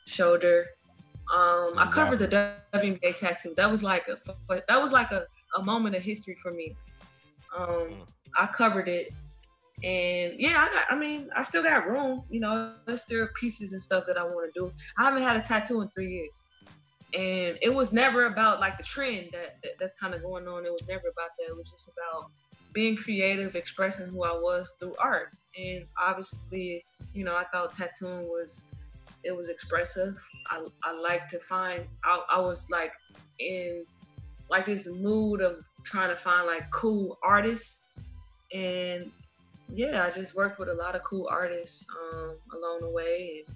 shoulder. Um, I covered the WNBA tattoo. That was like a that was like a, a moment of history for me. Um, I covered it, and yeah, I got. I mean, I still got room. You know, there's still pieces and stuff that I want to do. I haven't had a tattoo in three years and it was never about like the trend that, that that's kind of going on. It was never about that. It was just about being creative, expressing who I was through art. And obviously, you know, I thought tattooing was it was expressive. I I like to find. I, I was like in like this mood of trying to find like cool artists, and yeah, I just worked with a lot of cool artists um, along the way. And,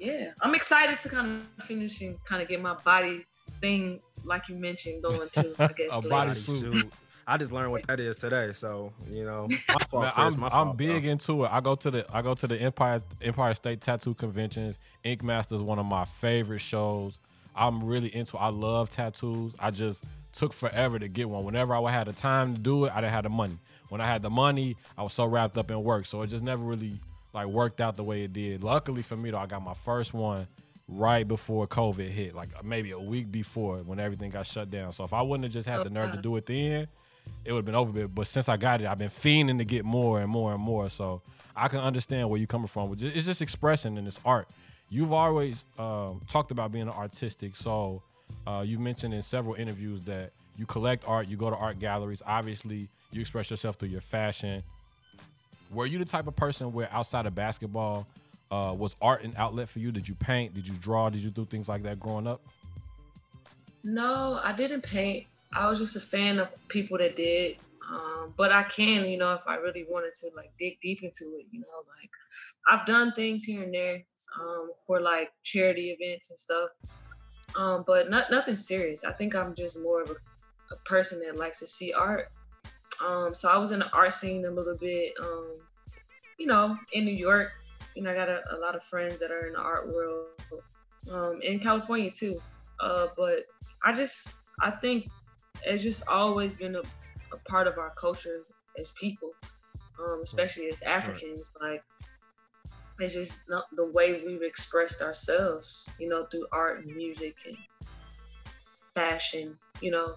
yeah, I'm excited to kind of finish and kind of get my body thing, like you mentioned, going too. I [laughs] guess A later. body Bodysuit. I just learned what that is today, so you know, [laughs] my fault. Man, Chris, I'm my I'm big bro. into it. I go to the I go to the Empire Empire State Tattoo Conventions. Ink Master is one of my favorite shows. I'm really into. I love tattoos. I just took forever to get one. Whenever I had the time to do it, I didn't have the money. When I had the money, I was so wrapped up in work, so it just never really like worked out the way it did. Luckily for me though, I got my first one right before COVID hit, like maybe a week before when everything got shut down. So if I wouldn't have just had the nerve to do it then, it would have been over. But- But since I got it, I've been fiending to get more and more and more. So I can understand where you're coming from. It's just expressing in this art. You've always um, talked about being artistic. So uh, you mentioned in several interviews that you collect art, you go to art galleries. Obviously, you express yourself through your fashion. Were you the type of person where outside of basketball, uh, was art an outlet for you? Did you paint? Did you draw? Did you do things like that growing up? No, I didn't paint. I was just a fan of people that did. Um, but I can, you know, if I really wanted to like dig deep into it, you know, like I've done things here and there um, for like charity events and stuff. Um, but not nothing serious. I think I'm just more of a, a person that likes to see art. Um, so I was in the art scene a little bit, um, you know, in New York. You know, I got a, a lot of friends that are in the art world, um, in California too. Uh, but I just, I think it's just always been a, a part of our culture as people, um, especially as Africans. Like, it's just not the way we've expressed ourselves, you know, through art and music and fashion, you know.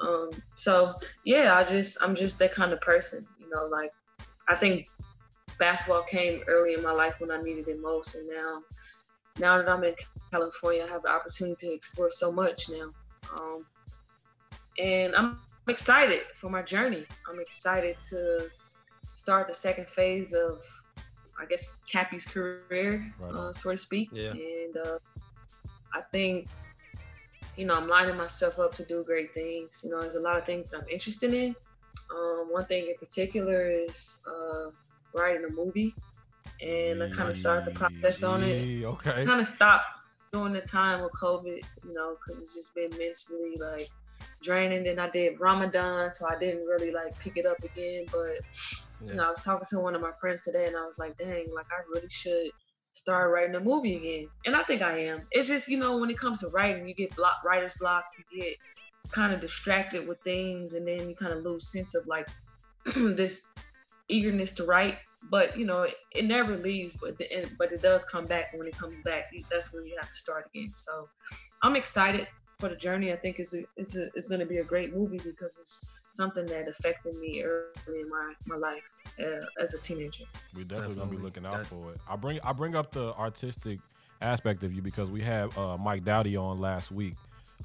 Um, so yeah, I just I'm just that kind of person, you know, like I think basketball came early in my life when I needed it most and now now that I'm in California, I have the opportunity to explore so much now. Um, and I'm excited for my journey. I'm excited to start the second phase of I guess Cappie's career, right uh, so to speak. Yeah. And uh, I think, you know, I'm lining myself up to do great things. You know, there's a lot of things that I'm interested in. Um, one thing in particular is uh, writing a movie, and I kind of started the process on it. Okay. Kind of stopped during the time of COVID, you know, because it's just been mentally like draining. Then I did Ramadan, so I didn't really like pick it up again, but yeah. You know, I was talking to one of my friends today, and I was like, "Dang, like I really should start writing a movie again." And I think I am. It's just you know, when it comes to writing, you get block writer's block, you get kind of distracted with things, and then you kind of lose sense of like [clears throat] this eagerness to write. But you know, it, it never leaves, but the, but it does come back. When it comes back, that's when you have to start again. So I'm excited for the journey. I think is is is going to be a great movie because it's something that affected me early in my my life uh, as a teenager. We definitely, definitely. gonna be looking out for it. I bring I bring up the artistic aspect of you because we had uh, Mike Doughty on last week.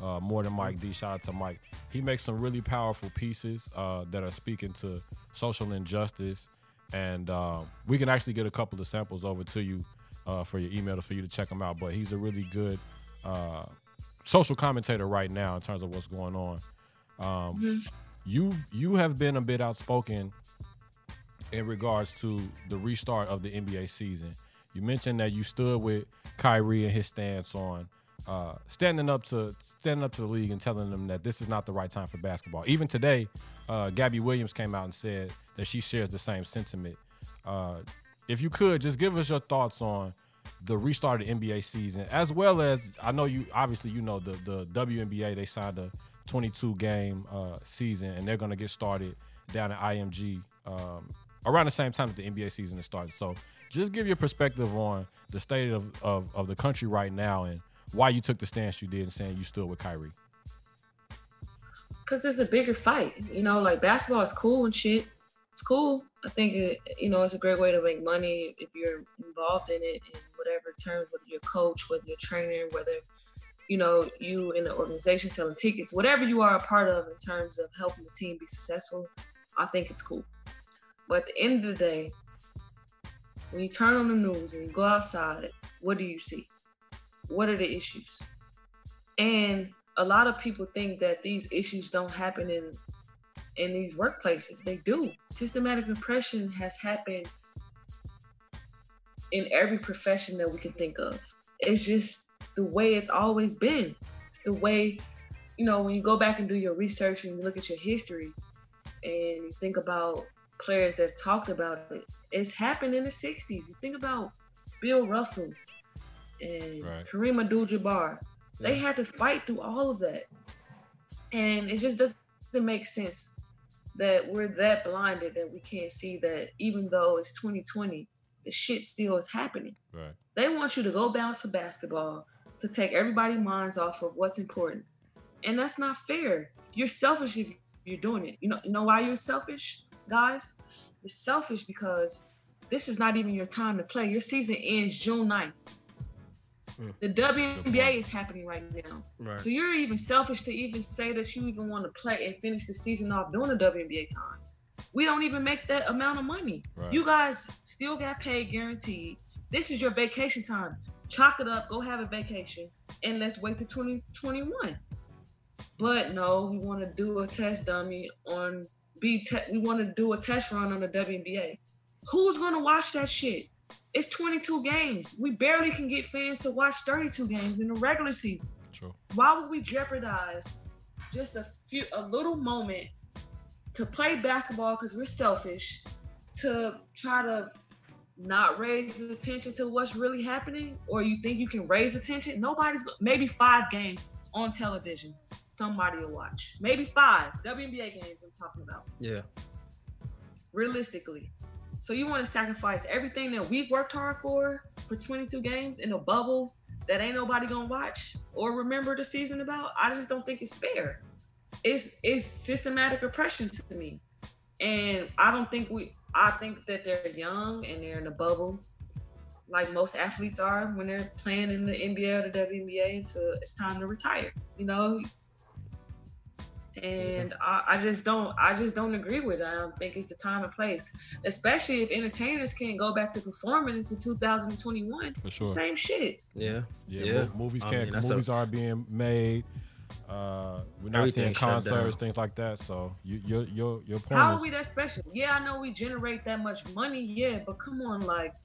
Uh, more than Mike D. Shout out to Mike. He makes some really powerful pieces uh, that are speaking to social injustice, and uh, we can actually get a couple of samples over to you uh, for your email for you to check them out. But he's a really good uh, social commentator right now in terms of what's going on. Um, mm-hmm. You you have been a bit outspoken in regards to the restart of the NBA season. You mentioned that you stood with Kyrie and his stance on uh, standing up to standing up to the league and telling them that this is not the right time for basketball. Even today, uh, Gabby Williams came out and said that she shares the same sentiment. Uh, if you could just give us your thoughts on the restarted NBA season, as well as I know you obviously you know the the WNBA they signed a 22 game uh, season and they're gonna get started down at IMG um, around the same time that the NBA season is starting. So just give your perspective on the state of, of, of the country right now and why you took the stance you did and saying you stood with Kyrie. Cause it's a bigger fight, you know. Like basketball is cool and shit, it's cool. I think it, you know it's a great way to make money if you're involved in it in whatever terms, whether you're coach, whether you're trainer, whether you know you in the organization selling tickets, whatever you are a part of in terms of helping the team be successful. I think it's cool. But at the end of the day, when you turn on the news and you go outside, what do you see? What are the issues? And a lot of people think that these issues don't happen in in these workplaces. They do. Systematic oppression has happened in every profession that we can think of. It's just the way it's always been. It's the way, you know, when you go back and do your research and you look at your history and you think about players that talked about it, it's happened in the 60s. You think about Bill Russell and right. Kareem Abdul-Jabbar. Yeah. They had to fight through all of that. And it just doesn't make sense that we're that blinded that we can't see that even though it's 2020, the shit still is happening. Right. They want you to go bounce for basketball to take everybody's minds off of what's important. And that's not fair. You're selfish if you're doing it. You know, you know why you're selfish, guys? You're selfish because this is not even your time to play. Your season ends June 9th. Hmm. The WNBA is happening right now. Right. So you're even selfish to even say that you even want to play and finish the season off during the WNBA time. We don't even make that amount of money. Right. You guys still got paid guaranteed. This is your vacation time. Chalk it up, go have a vacation, and let's wait to 2021. But no, we want to do a test dummy on B. Te- we want to do a test run on the WNBA. Who's gonna watch that shit? It's 22 games. We barely can get fans to watch 32 games in the regular season. True. Why would we jeopardize just a few, a little moment to play basketball because we're selfish, to try to not raise attention to what's really happening, or you think you can raise attention? Nobody's maybe five games on television. Somebody will watch. Maybe five WNBA games. I'm talking about Yeah. realistically. So you want to sacrifice everything that we've worked hard for for 22 games in a bubble that ain't nobody gonna watch or remember the season about? I just don't think it's fair. It's it's systematic oppression to me, and I don't think we. I think that they're young and they're in a bubble, like most athletes are when they're playing in the NBA or the WNBA until it's time to retire. You know, and I, I just don't I just don't agree with it. I don't think it's the time and place, especially if entertainers can't go back to performing into 2021. For sure. Same shit. Yeah. Yeah, Yeah. movies can't. mean, that's a- movies are being made. Uh, we're not Everything seeing concerts, things like that. So you, your your your point How is are we that special? Yeah, I know we generate that much money, yeah, but come on, like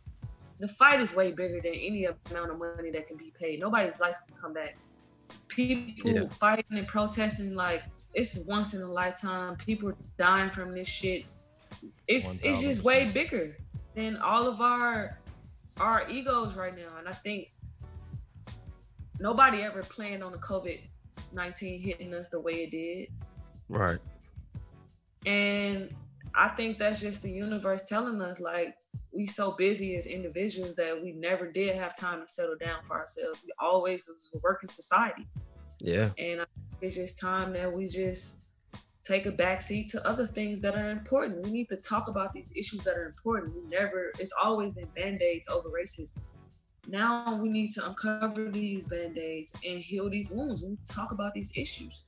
the fight is way bigger than any amount of money that can be paid. Nobody's life can come back. People Yeah. fighting and protesting like it's once in a lifetime. People dying from this shit. It's it's just way bigger than all of our our egos right now. And I think nobody ever planned on the COVID nineteen hitting us the way it did. Right. And I think that's just the universe telling us like we so busy as individuals that we never did have time to settle down for ourselves. We always was working society. Yeah. And it's just time that we just take a backseat to other things that are important. We need to talk about these issues that are important. We never, it's always been band-aids over racism. Now we need to uncover these band-aids and heal these wounds. We talk about these issues.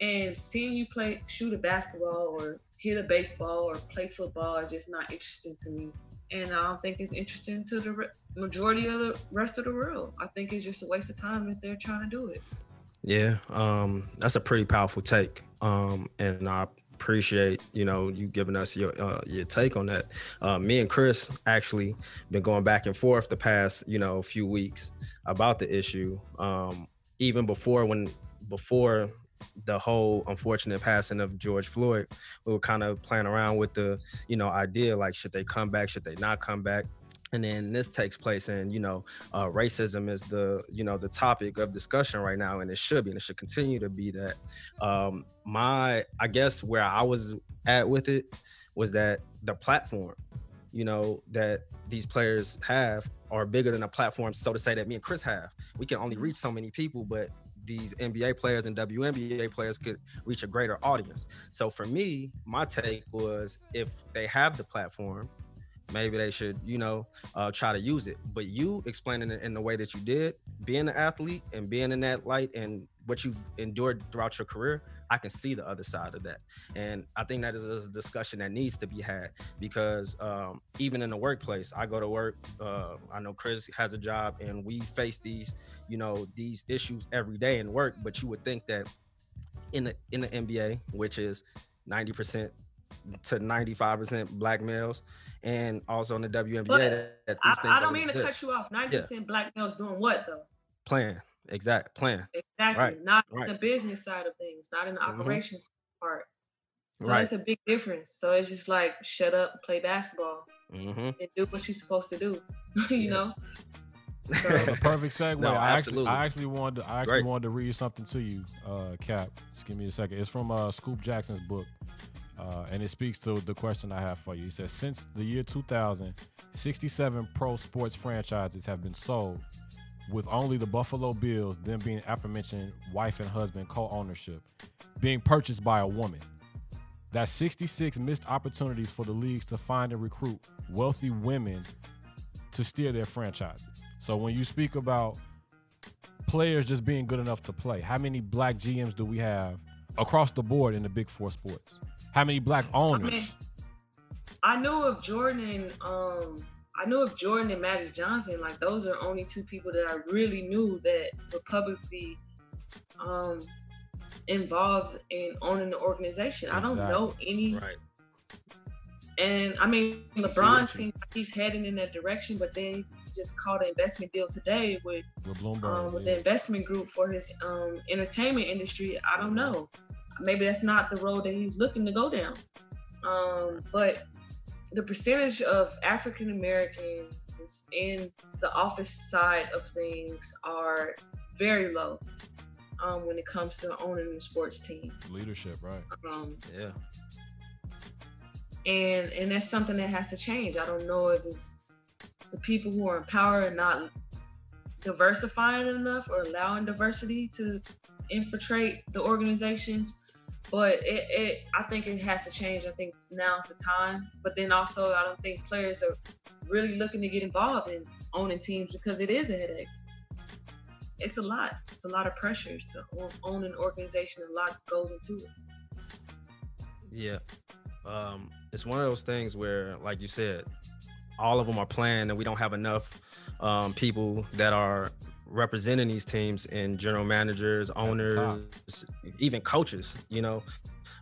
And seeing you play, shoot a basketball or hit a baseball or play football is just not interesting to me. And I don't think it's interesting to the majority of the rest of the world. I think it's just a waste of time if they're trying to do it. Yeah, um, that's a pretty powerful take, um, and I appreciate you know you giving us your uh, your take on that. Uh, me and Chris actually been going back and forth the past you know few weeks about the issue. Um, even before when before the whole unfortunate passing of George Floyd, we were kind of playing around with the you know idea like should they come back, should they not come back. And then this takes place, and you know, uh, racism is the you know the topic of discussion right now, and it should be, and it should continue to be that. Um, my, I guess, where I was at with it was that the platform, you know, that these players have are bigger than the platform, so to say, that me and Chris have. We can only reach so many people, but these NBA players and WNBA players could reach a greater audience. So for me, my take was if they have the platform, maybe they should, you know, uh, try to use it. But you explaining it in the way that you did, being an athlete and being in that light and what you've endured throughout your career, I can see the other side of that. And I think that is a discussion that needs to be had because um, even in the workplace, I go to work. Uh, I know Chris has a job, and we face these, you know, these issues every day in work. But you would think that in the in the NBA, which is ninety percent to ninety five percent black males, and also in the WNBA, But that, that I, I don't mean to exist. cut you off. 90% black males doing what though? Playing, exact plan. Exactly. Right, Not right. in the business side of things, not in the Mhm. operations part. So Right. it's a big difference. So it's just like shut up, play basketball, Mm-hmm. and do what you're supposed to do. [laughs] you Yeah. know? That's a perfect segue. [laughs] No, I actually. I actually wanted, to, I actually Great. wanted to read something to you, uh, Cap. Just give me a second. It's from uh, Scoop Jackson's book, uh, and it speaks to the question I have for you. He says, since the year 2000, 67 pro sports franchises have been sold, with only the Buffalo Bills, them being aforementioned wife and husband co-ownership, being purchased by a woman. That's 66 missed opportunities for the leagues to find and recruit wealthy women to steer their franchises. So when you speak about players just being good enough to play. How many black GMs do we have across the board in the big four sports? How many black owners? I, mean, I knew of Jordan and um I knew of Jordan and Magic Johnson. Like those are only two people that I really knew that were publicly um involved in owning the organization. Exactly. I don't know any right. And I mean, LeBron seems like he's heading in that direction, but then just caught an investment deal today with with, Bloomberg, um, with yeah. the investment group for his um, entertainment industry. I don't know. Maybe that's not the road that he's looking to go down. Um, but the percentage of African Americans in the office side of things are very low um, when it comes to owning a sports team. Leadership, right? Um, yeah and and that's something that has to change. I don't know if it's the people who are in power are not diversifying enough or allowing diversity to infiltrate the organizations. But it, it, I think it has to change. I think now's the time. But then also, I don't think players are really looking to get involved in owning teams because it is a headache. It's a lot. It's a lot of pressure to own an organization. A lot goes into it. Yeah, um, it's one of those things where, like you said, all of them are playing, and we don't have enough um, people that are representing these teams and general managers, owners, even coaches. You know,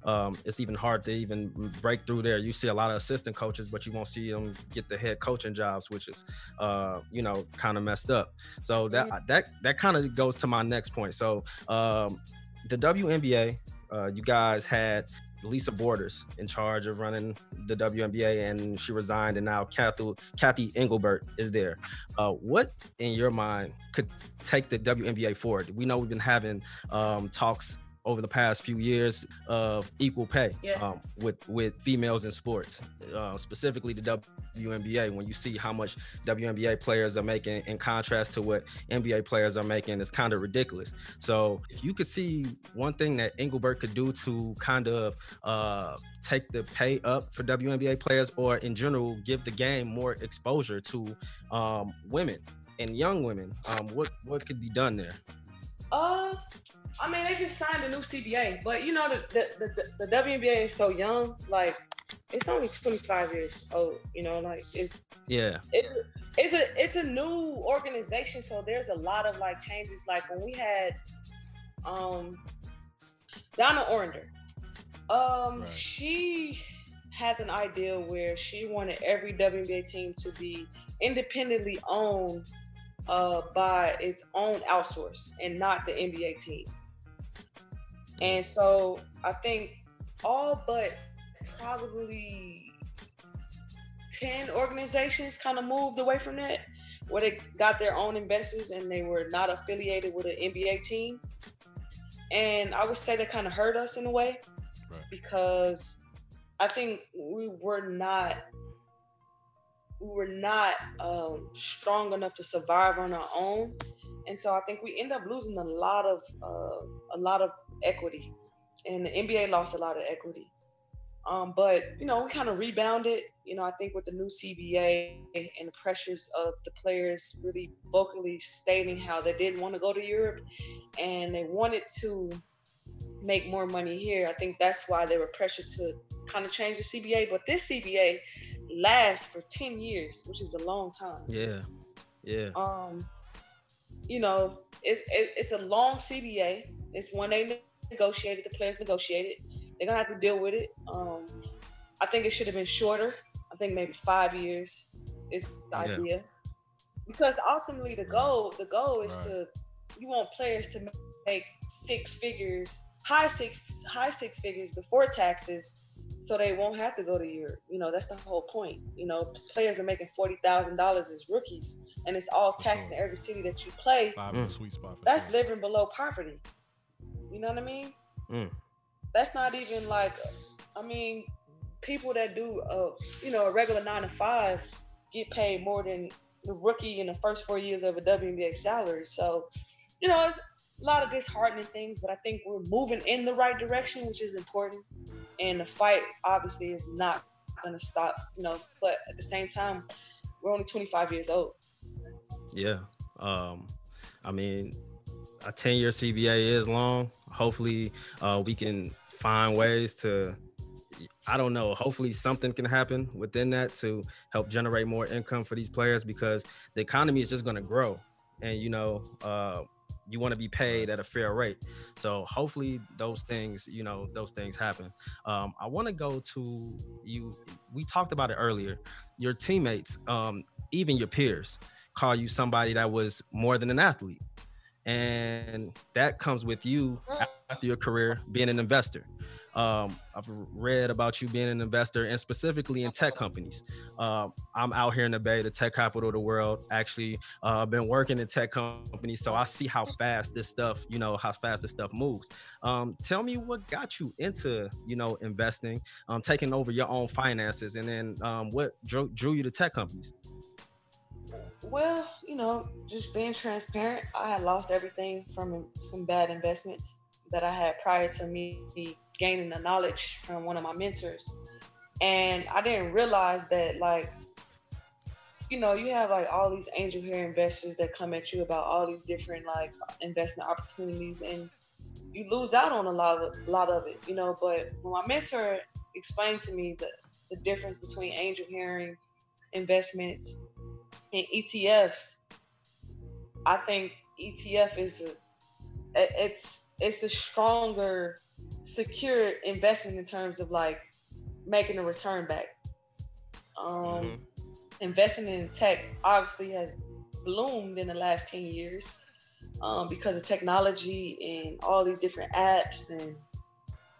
um, it's even hard to even break through there. You see a lot of assistant coaches, but you won't see them get the head coaching jobs, which is, uh, you know, kind of messed up. So that that that kind of goes to my next point. So um, the WNBA, uh, you guys had Lisa Borders in charge of running the WNBA, and she resigned, and now Kathy, Cathy Engelbert is there. Uh, what, in your mind, could take the WNBA forward? We know we've been having um, talks over the past few years of equal pay yes. um, with with females in sports, uh, specifically the WNBA. When you see how much WNBA players are making in contrast to what NBA players are making, it's kind of ridiculous. So if you could see one thing that Engelbert could do to kind of uh, take the pay up for WNBA players, or in general give the game more exposure to um, women and young women, um, what what could be done there? Uh, I mean, they just signed a new CBA, but you know, the the, the, the WNBA is so young. Like, it's only 25 years old. You know, like it's yeah, it's it's a it's a new organization, so there's a lot of like changes. Like when we had um Donna Orender, um, right. she has an idea where she wanted every WNBA team to be independently owned uh, by its own outsource and not the NBA team. And so I think all but probably 10 organizations kind of moved away from that, where they got their own investors and they were not affiliated with an NBA team. And I would say that kind of hurt us in a way right. because I think we were not we were not um, strong enough to survive on our own, and so I think we end up losing a lot of uh, a lot of equity, and the NBA lost a lot of equity. Um, but you know, we kind of rebounded. You know, I think with the new CBA and the pressures of the players really vocally stating how they didn't want to go to Europe and they wanted to make more money here. I think that's why they were pressured to kind of change the CBA. But this CBA lasts for 10 years, which is a long time. Yeah. Yeah. Um, you know, it's it's a long CBA. It's when they negotiated, the players negotiated. They're gonna have to deal with it. Um, I think it should have been shorter. I think maybe five years is the yeah. idea. Because ultimately the goal, the goal is right. to you want players to make six figures, high six high six figures before taxes so they won't have to go to Europe. You know, that's the whole point. You know, players are making forty thousand dollars as rookies, and it's all taxed sure. in every city that you play. Five mm. sweet spot. that's sure. living below poverty. You know what I mean? Mm. That's not even like, I mean, people that do a you know a regular nine to five get paid more than the rookie in the first four years of a WNBA salary. So, you know, it's a lot of disheartening things, but I think we're moving in the right direction, which is important and the fight obviously is not going to stop, you know. But at the same time, we're only 25 years old. Yeah. Um, I mean, a 10 year CBA is long. Hopefully, uh, we can find ways to, I don't know, hopefully something can happen within that to help generate more income for these players because the economy is just going to grow. And, you know, uh, you want to be paid at a fair rate. So hopefully those things, you know, those things happen. Um, I want to go to you. We talked about it earlier. Your teammates, um, even your peers, call you somebody that was more than an athlete and that comes with you after your career being an investor. Um, I've read about you being an investor and specifically in tech companies. Uh, I'm out here in the Bay, the tech capital of the world. Actually, uh, been working in tech companies, so I see how fast this stuff, you know, how fast this stuff moves. Um, tell me what got you into, you know, investing, um, taking over your own finances, and then um, what drew, drew you to tech companies. Well, you know, just being transparent, I had lost everything from some bad investments that I had prior to me gaining the knowledge from one of my mentors. And I didn't realize that, like, you know, you have like all these angel hair investors that come at you about all these different like investment opportunities, and you lose out on a lot of lot of it, you know. But when my mentor explained to me the, the difference between angel hearing investments and ETFs, I think ETF is a, it's it's a stronger, secure investment in terms of like making a return back. Um, mm-hmm. Investing in tech obviously has bloomed in the last ten years um, because of technology and all these different apps and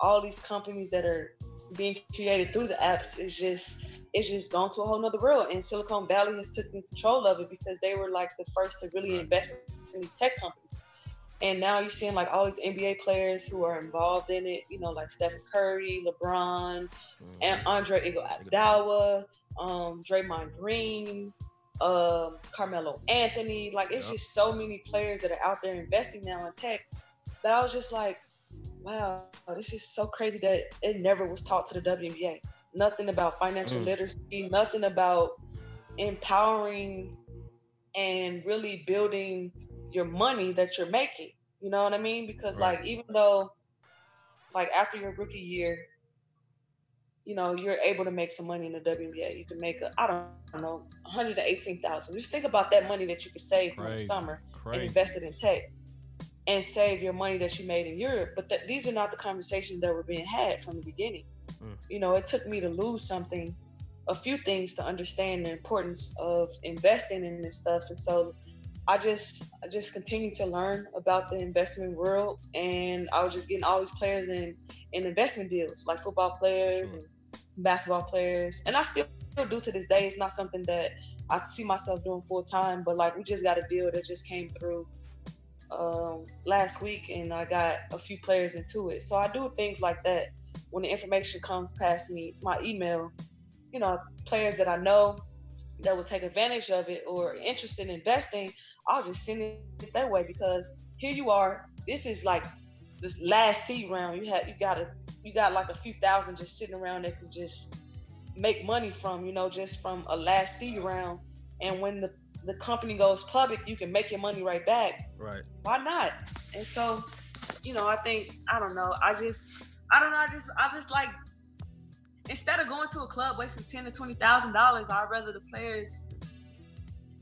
all these companies that are being created through the apps is just it's just gone to a whole nother world. And Silicon Valley has taken control of it because they were like the first to really invest in these tech companies. And now you're seeing like all these NBA players who are involved in it, you know, like Stephen Curry, LeBron, mm-hmm. and Andre Iguodala, um, Draymond Green, um, Carmelo Anthony. Like it's just so many players that are out there investing now in tech that I was just like, wow, this is so crazy that it never was taught to the WNBA nothing about financial mm. literacy, nothing about empowering and really building your money that you're making. You know what I mean? Because right. like even though like after your rookie year, you know, you're able to make some money in the WNBA. You can make a I don't know, 118,000. Just think about that money that you could save from the summer Crazy. and invest it in tech and save your money that you made in Europe. But th- these are not the conversations that were being had from the beginning. Mm. You know, it took me to lose something, a few things to understand the importance of investing in this stuff. And so I just I just continued to learn about the investment world and I was just getting all these players in in investment deals, like football players sure. and basketball players. And I still do to this day. It's not something that I see myself doing full time, but like we just got a deal that just came through um, last week and I got a few players into it. So I do things like that when the information comes past me, my email, you know, players that I know that will take advantage of it or interested in investing, I'll just send it that way because here you are. This is like this last seed round. You had you got a you got like a few thousand just sitting around that can just make money from, you know, just from a last seed round. And when the the company goes public, you can make your money right back. Right. Why not? And so, you know, I think I don't know. I just I don't know. I just I just like instead of going to a club wasting ten to twenty thousand dollars, I'd rather the players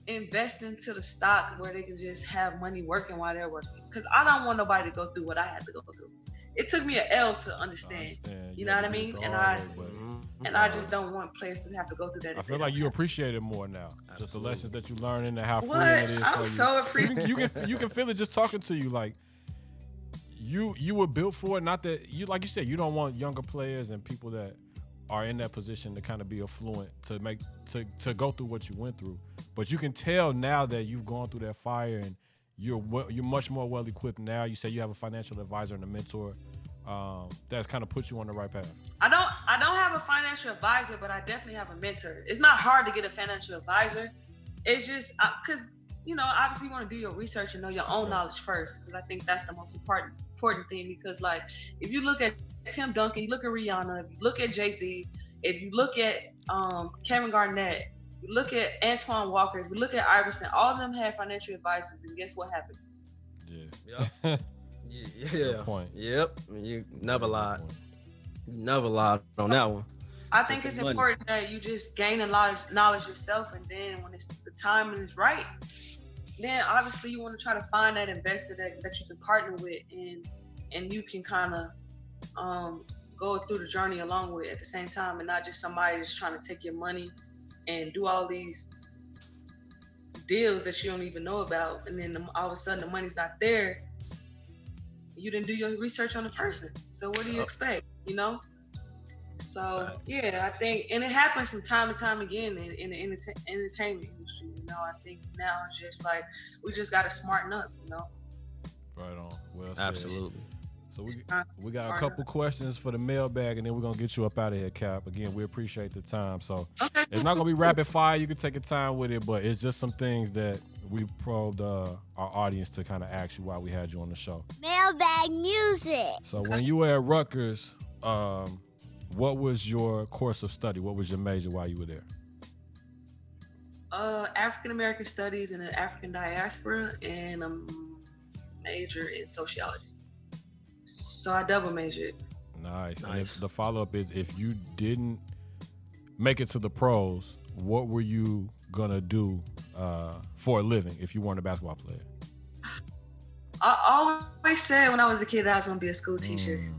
invest into the stock where they can just have money working while they're working. Because I don't want nobody to go through what I had to go through. It took me an L to understand. understand. You know what I mean? And I mm-hmm. and I just don't want players to have to go through that. I feel like you appreciate it more now. Absolutely. Just the lessons that you learn and how freeing it is I'm for so you. appreciative. You can, you can you can feel it just talking to you like you you were built for it. Not that you like you said you don't want younger players and people that are in that position to kind of be affluent to make to to go through what you went through. But you can tell now that you've gone through that fire and you're you're much more well equipped now. You say you have a financial advisor and a mentor um, that's kind of put you on the right path. I don't I don't have a financial advisor, but I definitely have a mentor. It's not hard to get a financial advisor. It's just because you know, obviously you want to do your research and know your own knowledge first, because I think that's the most important important thing. Because like, if you look at Tim Duncan, you look at Rihanna, if you look at Jay Z, if you look at um, Kevin Garnett, you look at Antoine Walker, if you look at Iverson, all of them had financial advisors, and guess what happened? Yeah. Yep. [laughs] yeah. yeah. point. Yep. You never lied. You never lied on that one. I think Take it's important that you just gain a lot of knowledge yourself, and then when it's the time is right, then obviously you want to try to find that investor that, that you can partner with, and and you can kind of um, go through the journey along with at the same time, and not just somebody that's trying to take your money and do all these deals that you don't even know about, and then the, all of a sudden the money's not there. You didn't do your research on the person, so what do you Uh, expect? You know. So Facts. yeah, I think, and it happens from time to time again in, in the enter- entertainment industry. You know, I think now it's just like we just got to smarten up. You know, Right on. Well said. Absolutely. So we we got a couple questions for the mailbag, and then we're gonna get you up out of here, Cap. Again, we appreciate the time. So okay. it's not gonna be rapid fire. You can take your time with it, but it's just some things that we probed uh, our audience to kind of ask you while we had you on the show. Mailbag music. So when you were at Rutgers, um, what was your course of study? What was your major while you were there? Uh, African American Studies and the African diaspora, and a major in sociology. So I double majored. Nice. And if the follow up is if you didn't make it to the pros, what were you gonna do uh, for a living if you weren't a basketball player? I always said when I was a kid that I was going to be a school teacher, Mm.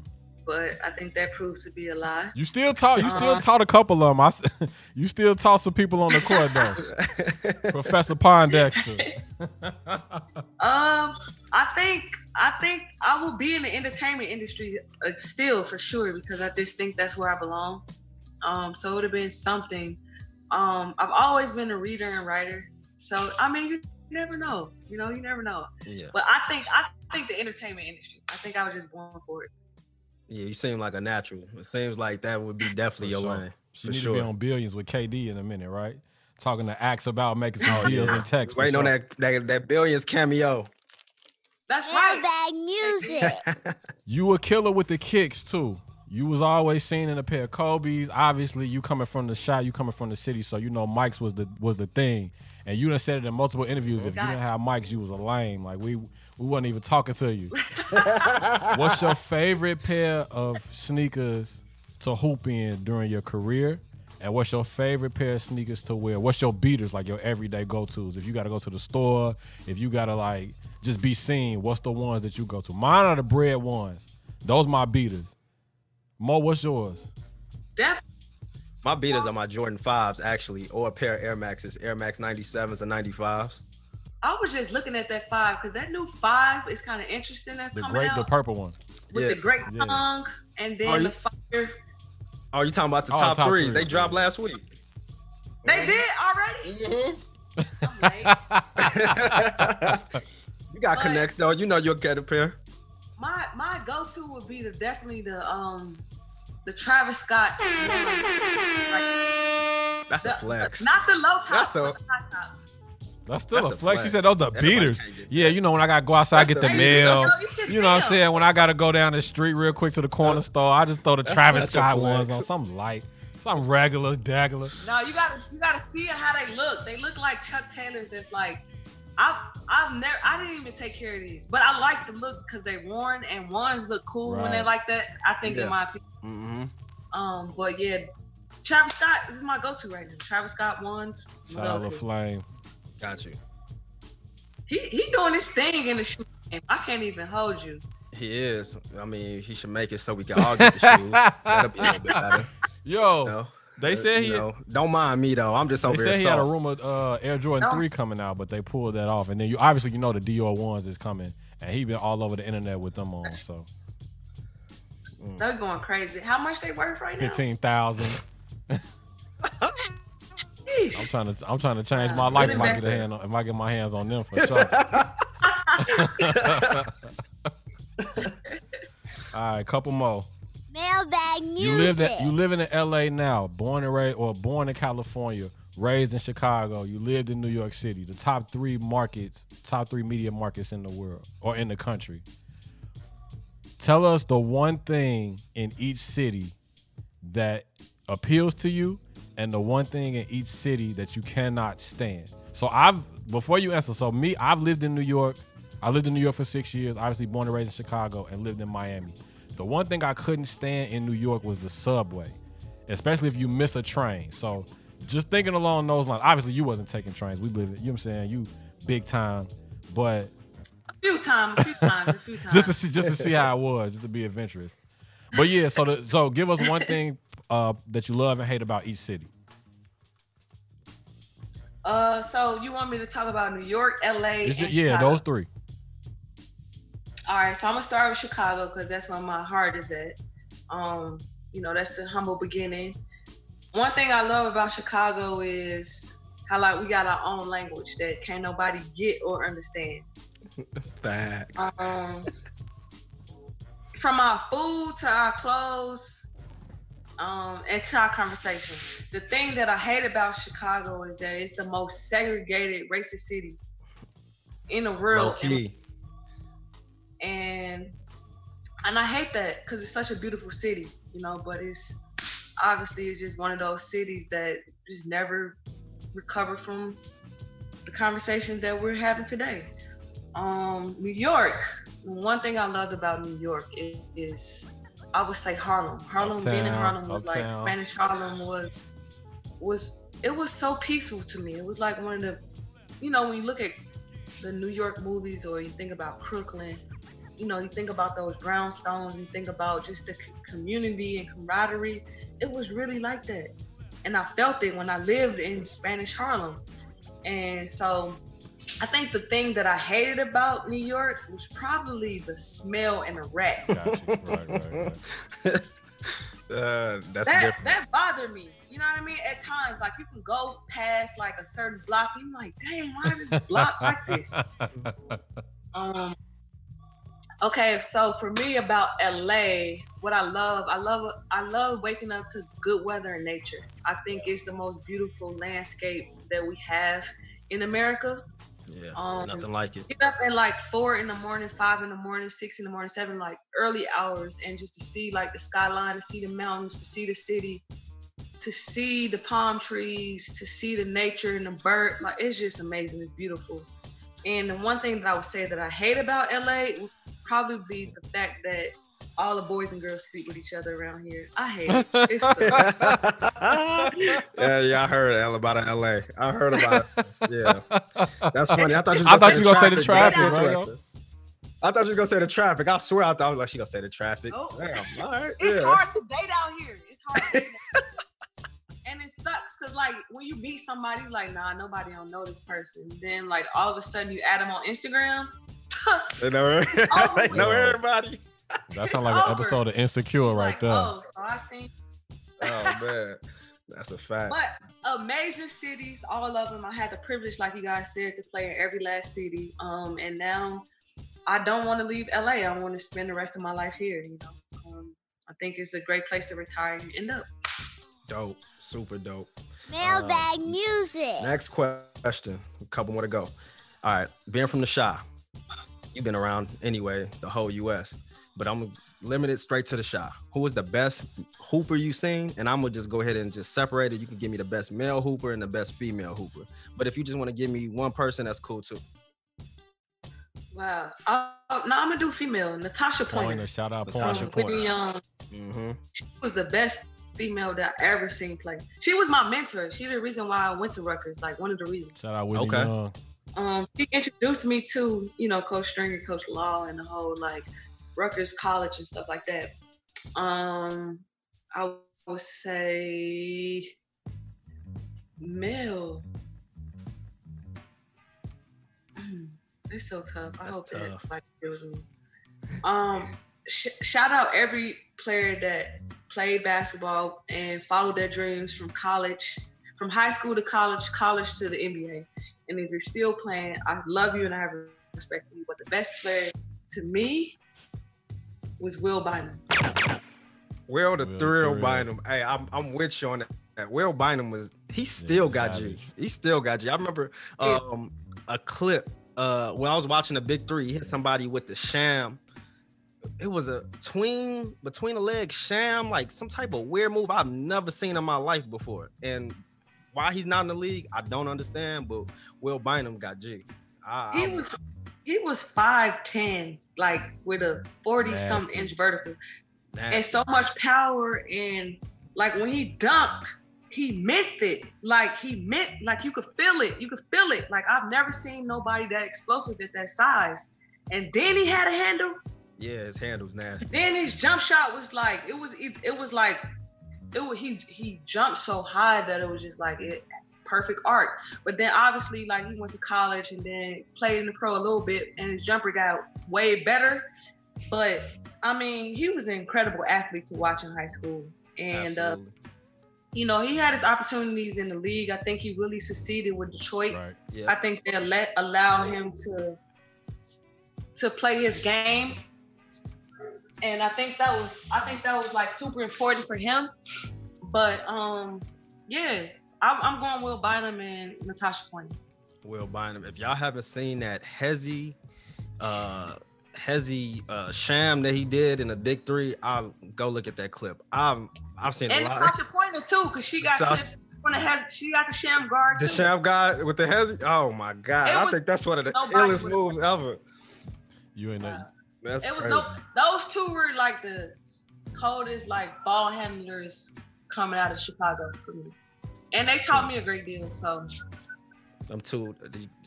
But I think that proved to be a lie. You still taught. You still Uh-huh. taught a couple of them. I, s- [laughs] you still taught some people on the court though. [laughs] Professor Pondexter. [laughs] Um, I think I think I will be in the entertainment industry uh, still for sure because I just think that's where I belong. Um, so it would have been something. Um, I've always been a reader and writer, so I mean, you never know. You know, you never know. yeah. But I think I think the entertainment industry. I think I was just born for it. Yeah, you seem like a natural. It seems like that would be definitely For your sure. lane. She For need sure. to be on billions with KD in a minute, right? Talking to Axe about making some oh, deals in text. for Waiting on that, that that billions cameo. That's right. Mailbag music. [laughs] You a killer with the kicks too. You was always seen in a pair of Kobe's. Obviously, you coming from the shot, you coming from the city, so you know Mike's was the was the thing. And you done said it in multiple interviews. If you didn't have mics, you was a lame. Like we we wasn't even talking to you. [laughs] What's your favorite pair of sneakers to hoop in during your career? And what's your favorite pair of sneakers to wear? What's your beaters, like your everyday go-tos? If you gotta go to the store, if you gotta like just be seen, what's the ones that you go to? Mine are the bread ones. Those my beaters. Mo, what's yours? Def- My beaters are my Jordan fives actually, or a pair of Air Maxes, Air Max 97s and 95s. I was just looking at that five because that new five is kind of interesting. That's The coming great, out the purple one. with Yeah. the great Yeah. tongue and then Oh, you- the fire. Oh, you talking about the Oh, top, top threes? threes, They dropped last week. They did already. Mhm. I'm late. [laughs] you got But- connects though. You know you'll get a pair. my my go to would be the definitely the um the Travis Scott. Like, That's the- a flex. Not the low tops, That's a- but the high tops. That's still That's a a flex. She said those the Everybody beaters. Yeah, you know when I gotta go outside That's get the the mail. beaters. Yo, you You know what I'm saying? When I gotta go down the street real quick to the corner store, I just throw the Travis that's a Scott ones on something light, something regular, dagular. No, you gotta you gotta see how they look. They look like Chuck Taylors. That's like I I've never I didn't even take care of these, but I like the look because they worn and ones look cool when they're like that. I think Yeah. in my opinion. Mm-hmm. Um, but yeah, Travis Scott this is my go to right now. Travis Scott ones. my Shout out go-to. to Flame. Got you. He he doing his thing in the shoe game. I can't even hold you. He is. I mean, he should make it so we can all get the shoes. [laughs] That'll be a little bit better. Yo, You know? They Uh, said you he know, don't mind me though. I'm just over they over said here. he had a rumor uh, Air Jordan No. three coming out, but they pulled that off. And then you obviously you know the Dior ones is coming, and he been all over the internet with them on. So They're going crazy. How much they worth right now? fifteen thousand. I'm trying to I'm trying to change Uh, my life if I get a hand on, if I get my hands on them for sure. [laughs] [laughs] All right, couple more. Mailbag You live music. in you live in L.A. now, born and raised or born in California, raised in Chicago. You lived in New York City, the top three markets, top three media markets in the world or in the country. Tell us the one thing in each city that appeals to you, and the one thing in each city that you cannot stand. So I've before you answer. So me, I've lived in New York I lived in New York for six years. Obviously, born and raised in Chicago, and lived in Miami. The one thing I couldn't stand in New York was the subway, especially if you miss a train. So, just thinking along those lines. Obviously, you wasn't taking trains. We live, you know what I'm saying? You big time, but A few times, a few times, a few times. [laughs] just to see just to see how it was, just to be adventurous. But yeah, so the, so give us one thing uh, that you love and hate about each city. Uh, so you want me to talk about New York, LA, It's and ju- yeah, Chicago? those three. All right, so I'm gonna start with Chicago because that's where my heart is at. Um, you know, that's the humble beginning. One thing I love about Chicago is how like we got our own language that can't nobody get or understand. [laughs] Facts. Um, from our food to our clothes, um, and to our conversation. The thing that I hate about Chicago is that it's the most segregated racist city in the world. And key. And and I hate that because it's such a beautiful city, you know. But it's obviously it's just one of those cities that just never recover from the conversations that we're having today. Um, New York. One thing I loved about New York is, is I would say Harlem. Harlem, being in Harlem was like. Spanish Harlem was was it was so peaceful to me. It was like one of the, you know, when you look at the New York movies or you think about Crooklyn, you know, you think about those brownstones, you think about just the c- community and camaraderie. It was really like that. And I felt it when I lived in Spanish Harlem. And so I think the thing that I hated about New York was probably the smell and the rat. Gotcha. right, right, right. [laughs] Uh, that's that different. that bothered me. You know what I mean? At times, like you can go past like a certain block, and you're like, dang, why is this block like this? [laughs] Um. Okay, so for me about LA, what I love, I love, I love waking up to good weather and nature. I think it's the most beautiful landscape that we have in America. yeah, um, nothing like it. Get up at like four in the morning, five in the morning, six in the morning, seven, like early hours, and just to see like the skyline, to see the mountains, to see the city, to see the palm trees, to see the nature and the bird. Like it's just amazing. It's beautiful. And the one thing that I would say that I hate about LA probably the fact that all the boys and girls sleep with each other around here. I hate it. [laughs] It's [laughs] yeah, yeah, I heard all about LA. I heard about it. Yeah, that's funny. I thought you was I thought you was gonna say the traffic, right. I thought you was gonna say the traffic. I swear, I thought I was like she gonna say the traffic. Oh. Damn, all right. it's yeah. hard to date out here. It's hard to date. out here. [laughs] and it sucks because like when you meet somebody, like, nah, nobody don't know this person. Then like all of a sudden you add them on Instagram. They know, [laughs] [laughs] over they know everybody. That sounds like It's an episode of Insecure right like, there. oh, so I seen Oh man, that's a fact. But amazing cities, all of them. I had the privilege, like you guys said, to play in every last city. Um, and now I don't want to leave LA. I want to spend the rest of my life here. You know, um, I think it's a great place to retire and end up. Dope, super dope. Mailbag music. Next question. A couple more to go. All right, being from the Chi, you've been around anyway, the whole U.S. But I'm limited straight to the shot. Who was the best hooper you seen? And I'm gonna just go ahead and just separate it. You can give me the best male hooper and the best female hooper. But if you just want to give me one person, that's cool too. Wow. Uh, now I'm gonna do female. Natasha Pointer. Pointer, shout out Natasha Pointer. Um, Whitney Young. Mm-hmm. She was the best female that I ever seen play. She was my mentor. She's the reason why I went to Rutgers. Like one of the reasons. Shout out Whitney Okay. Young. Um, she introduced me to, you know, Coach Stringer, Coach Law, and the whole like Rutgers College and stuff like that. Um, I would say Mel. [clears throat] It's so tough. I That's hope tough. that everybody feels me. Um, sh- shout out every player that played basketball and followed their dreams from college, from high school to college, college to the NBA. And if you're still playing, I love you and I have respect for you. But the best player to me was Will Bynum. Will the Will thrill Thrill. Bynum. Hey, I'm I'm with you on that. Will Bynum was he still got savage. G. He still got you. I remember um a clip uh when I was watching the big three, he hit somebody with the sham. It was a tween between the legs sham, like some type of weird move I've never seen in my life before. And why he's not in the league, I don't understand. But Will Bynum got G. I, He I- was he was five ten, like with a forty-some inch vertical, and so much power. And like when he dunked, he meant it. Like he meant, like you could feel it. You could feel it. Like I've never seen nobody that explosive at that size. And then he had a handle. Yeah, his handle's nasty. Then his jump shot was like it was. It, it was like it was. He he jumped so high that it was just like it perfect art. But then obviously like he went to college and then played in the pro a little bit, and his jumper got way better. But I mean, he was an incredible athlete to watch in high school, and uh, you know he had his opportunities in the league. I think he really succeeded with Detroit. Right. yeah. I think they let allow him to to play his game, and I think that was I think that was like super important for him. But um, yeah, I'm, I'm going Will Bynum and Natasha Point. Will Bynum. If y'all haven't seen that Hezzy, uh, Hezzy uh, sham that he did in the Big Three, I'll go look at that clip. I've I've seen a And lot Natasha of Pointer too, because she got Natasha- clips when it has she got the Shammgod. the too. sham guy with the Hezzy. Oh my god, It I think that's one of the illest moves ever. You ain't know. That's it was crazy. no those two were like the coldest like ball handlers coming out of Chicago for me. And they taught me a great deal. So I'm too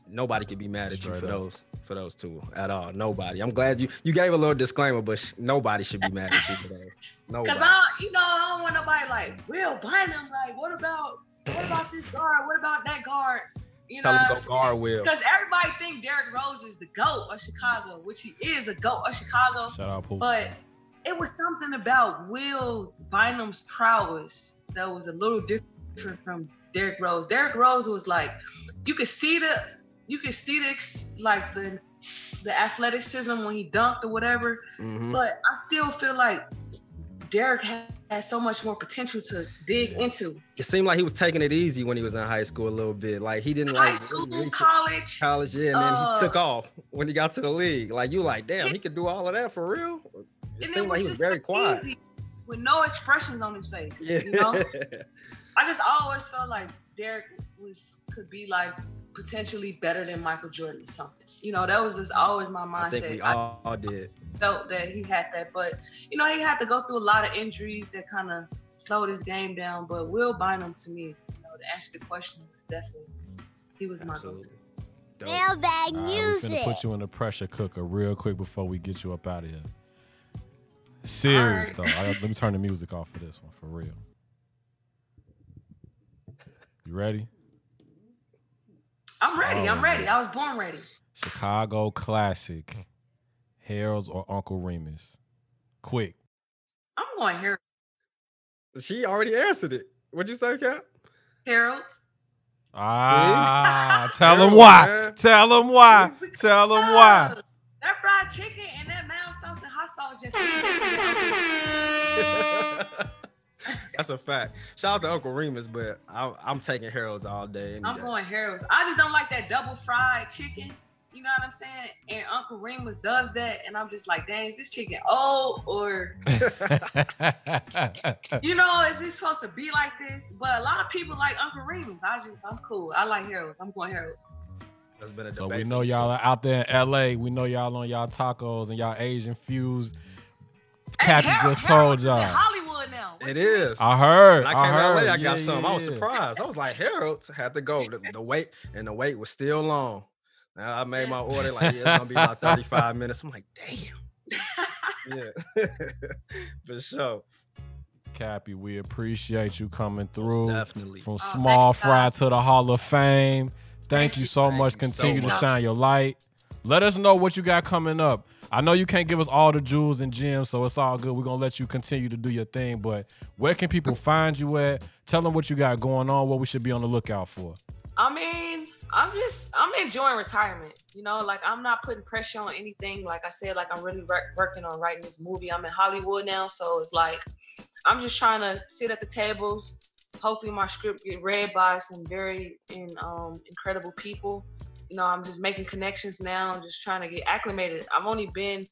nobody could be mad at you for up. those for those two at all. Nobody. I'm glad you you gave a little disclaimer, but sh- nobody should be mad at you for those. Nobody. [laughs] Cause I, you know, I don't want nobody like Will Bynum. Like, what about what about this guard? What about that guard? You Tell know, him go guard Will. Because everybody think Derrick Rose is the goat of Chicago, which he is a goat of Chicago. Shout out Pooh. But it was something about Will Bynum's prowess that was a little different from Derrick Rose. Derrick Rose was like, you could see the, you could see the like the, the athleticism when he dunked or whatever. Mhm. But I still feel like Derrick had, had so much more potential to dig into. It seemed like he was taking it easy when he was in high school a little bit. Like he didn't High like school, really college. college, yeah, and then Uh, he took off when he got to the league. Like you, like damn, He- he could do all of that for real. It seemed like he was very quiet. with no expressions on his face. Yeah, You know? [laughs] I just always felt like Derrick was could be like potentially better than Michael Jordan or something. You know, that was just always my mindset. I think we I all, all did. felt that he had that, but you know, he had to go through a lot of injuries that kind of slowed his game down. But Will Bynum, to me, you know, to answer the question, definitely he was my go-to. Absolutely. Dope. Mailbag All right, we finna music. put you in the pressure cooker real quick before we get you up out of here. Serious All though. I, let me turn the music off for this one for real. You ready? I'm ready. I'm Oh, ready. man. I was born ready. Chicago classic. Harold's or Uncle Remus. Quick. I'm going Harold. She already answered it. What'd you say, Cap? Harold's. Ah, tell Harold, him why. man. Tell him why. [laughs] Tell him why. That fried chicken and that mild sauce and hot sauce just. [laughs] [laughs] That's a fact. Shout out to Uncle Remus, but I, I'm taking Harold's all day. I'm day. going Harold's. I just don't like that double fried chicken. You know what I'm saying? And Uncle Remus does that, and I'm just like, dang, is this chicken old or [laughs] you know, is this supposed to be like this? But a lot of people like Uncle Remus. I just, I'm cool. I like Harold's. I'm going Harold's. That's been a so we know y'all are out there in LA. We know y'all on y'all tacos and y'all Asian fused. Hey, Cappie Harold- just told Harold's is in y'all. Hollywood now. What It you mean? I heard. When I, I came to heard. LA, I got Yeah, some. I was surprised. I was like, Harold had to go. The, the wait and the wait was still long. Now I made my order like, yeah, it's gonna be about 35 minutes. I'm like, damn. yeah, [laughs] for sure. Cappie, we appreciate you coming Most through. Definitely. From oh, thank small fry God. to the Hall of Fame. Thank, Thank you you. so Thank much. you so Continue to much. shine your light. Let us know what you got coming up. I know you can't give us all the jewels and gems, so it's all good. We're gonna let you continue to do your thing. But where can people find you at? Tell them what you got going on, what we should be on the lookout for. I mean, I'm just I'm enjoying retirement. You know, like I'm not putting pressure on anything. Like I said, like I'm really wor- working on writing this movie. I'm in Hollywood now, so it's like I'm just trying to sit at the tables. Hopefully, my script get read by some very in, um, incredible people. You know, I'm just making connections now. I'm just trying to get acclimated. I've only been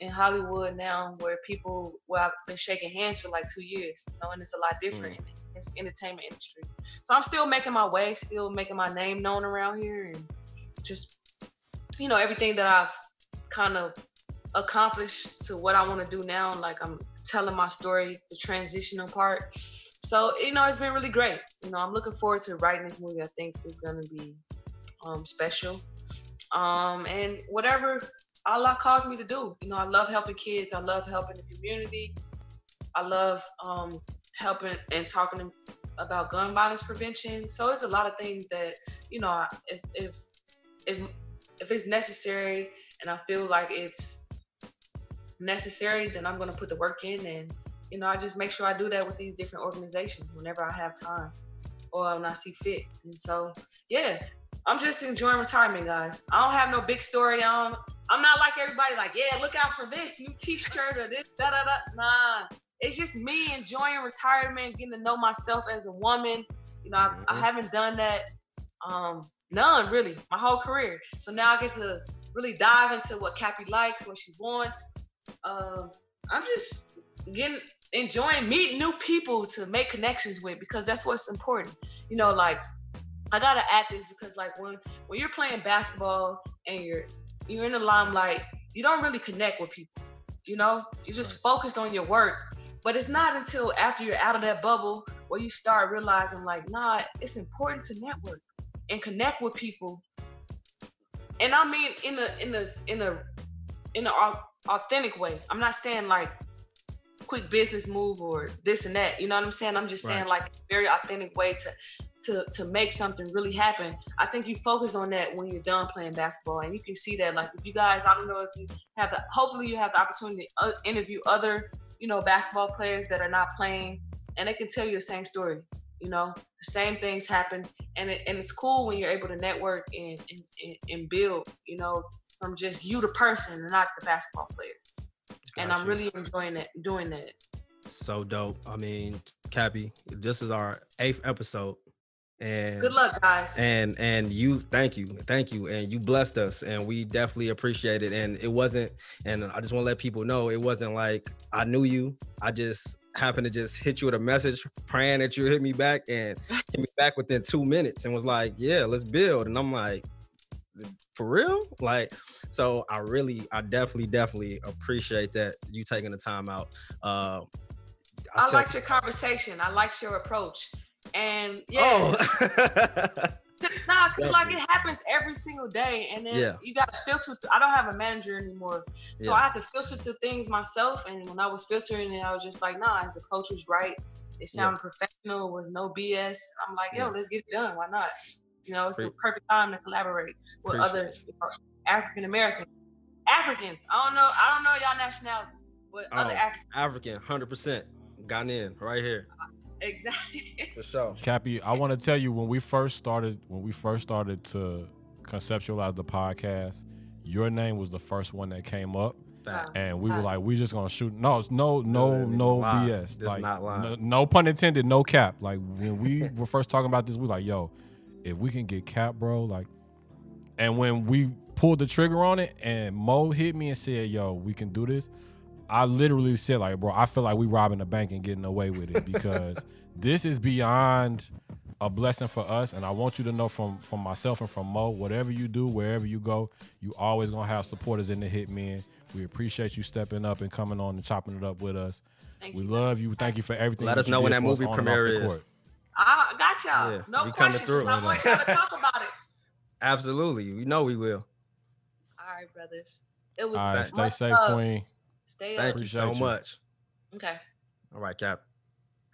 in Hollywood now, where people where I've been shaking hands for like two years. You know, and it's a lot mm. different. in It's entertainment industry. So I'm still making my way, still making my name known around here, and just you know, everything that I've kind of accomplished to what I want to do now. Like I'm telling my story, the transitional part. So, you know, it's been really great. You know, I'm looking forward to writing this movie. I think it's going to be um, special. Um, and whatever Allah calls me to do. You know, I love helping kids. I love helping the community. I love um, helping and talking about gun violence prevention. So it's a lot of things that you know, if if if, if it's necessary and I feel like it's necessary, then I'm gonna put the work in and you know, I just make sure I do that with these different organizations whenever I have time or when I see fit. And so, yeah, I'm just enjoying retirement, guys. I don't have no big story on. I'm not like everybody, like, yeah, look out for this new t-shirt or this, da da da. Nah, it's just me enjoying retirement, getting to know myself as a woman. You know, I, I Mhm. haven't done that, um, none really, my whole career. So now I get to really dive into what Cappie likes, what she wants. Um, I'm just getting enjoying meeting new people to make connections with because that's what's important. You know, like I gotta add this because like when when you're playing basketball and you're you're in the limelight, you don't really connect with people. You know, you're just focused on your work. But it's not until after you're out of that bubble where you start realizing like, nah, it's important to network and connect with people. And I mean in a in a in a in an au- authentic way. I'm not saying like quick business move or this and that. You know what I'm saying? I'm just saying like a very authentic way to to to make something really happen. I think you focus on that when you're done playing basketball, and you can see that. Like if you guys, I don't know if you have the. Hopefully, you have the opportunity to uh, interview other you know basketball players that are not playing, and they can tell you the same story. You know, the same things happen, and it, and it's cool when you're able to network and and, and, and build. You know, from just you the person and not the basketball player. And I'm really enjoying it doing it. so dope. I mean, Cappie, this is our eighth episode, and Good luck, guys. and and you thank you thank you and you blessed us and we definitely appreciate it and it wasn't and i just want to let people know it wasn't like i knew you i just happened to just hit you with a message praying that you hit me back and hit me back within two minutes and was like yeah let's build and i'm like for real like so i really i definitely definitely appreciate that you taking the time out uh I tell- liked your conversation. I liked your approach. And yeah, oh [laughs] nah, cause like it happens every single day, and then Yeah. you got to filter. Through, I don't have a manager anymore, so Yeah. I have to filter through things myself. And when I was filtering it, I was just like, nah, as his approach was right. It Yeah. sounded professional. Was no BS. I'm like, yo, Yeah. let's get it done. Why not? You know, it's a Pre- perfect time to collaborate with Appreciate other African Americans, Africans. I don't know. I don't know y'all nationality, but other Oh. Africans. african 100% Ghanaian right here [laughs] Exactly. for sure Cappie, I want to tell you when we first started when we first started to conceptualize the podcast, your name was the first one that came up, Facts. and we were like, we just gonna shoot. No, it's no, no, no lie. BS. This like, not lying. no, no pun intended, no cap. Like when we [laughs] were first talking about this, we were like, yo, if we can get cap, bro, like, and when we pulled the trigger on it, and Mo hit me and said, yo, we can do this. I literally said, like, bro, I feel like we robbing the bank and getting away with it because [laughs] this is beyond a blessing for us. And I want you to know from from myself and from Mo, whatever you do, wherever you go, you always gonna have supporters in the Hitmen. We appreciate you stepping up and coming on and chopping it up with us. Thank We you. love you. Thank you for everything. Let us know when that movie on premiere the is. Court. I got y'all. Yeah, no we coming questions. through I on want y'all to talk [laughs] about it. Absolutely. We know we will. All right, brothers. It was All right, Much stay safe, love. Queen. Stay safe. Thank up. you so you. much. Okay. All right, Cap.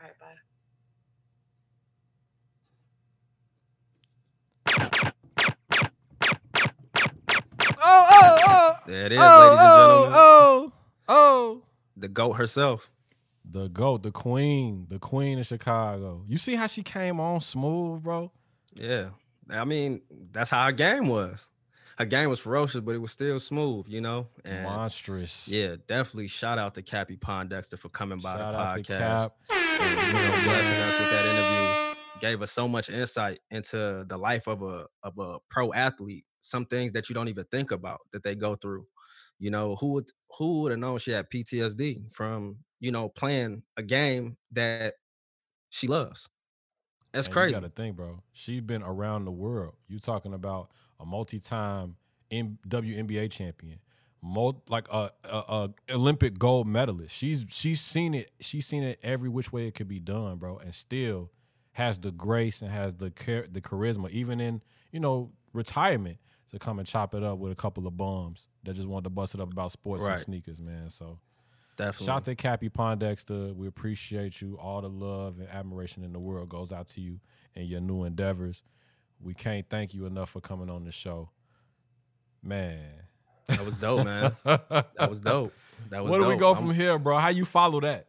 All right, bye. Oh, oh, oh. There it is, oh, ladies and oh, gentlemen. oh, oh. The GOAT herself. The GOAT, the queen, the queen of Chicago. You see how she came on smooth, bro? Yeah. I mean, that's how her game was. Her game was ferocious, but it was still smooth, you know? And Monstrous. yeah, definitely shout out to Cappie Pondexter for coming by Shout the out podcast. to Cap. and, you know, blessing us with that interview. Gave us so much insight into the life of a of a pro athlete. Some things that you don't even think about that they go through. You know, who would who would have known she had PTSD from, you know, playing a game that she loves. That's And crazy. You got to think, bro. She's been around the world. You talking about a multi-time M- WNBA champion, mul- like a, a, a Olympic gold medalist. She's she's seen it. She's seen it every which way it could be done, bro, and still has the grace and has the char- the charisma, even in you know retirement, to come and chop it up with a couple of bums that just wanted to bust it up about sports and sneakers, man. So Definitely. shout out to Cappie Pondexter. Uh, we appreciate you. All the love and admiration in the world goes out to you and your new endeavors. We can't thank you enough for coming on the show, man. That was dope, man. [laughs] That was dope. That was Where do we go I'm- from here, bro? How you follow that?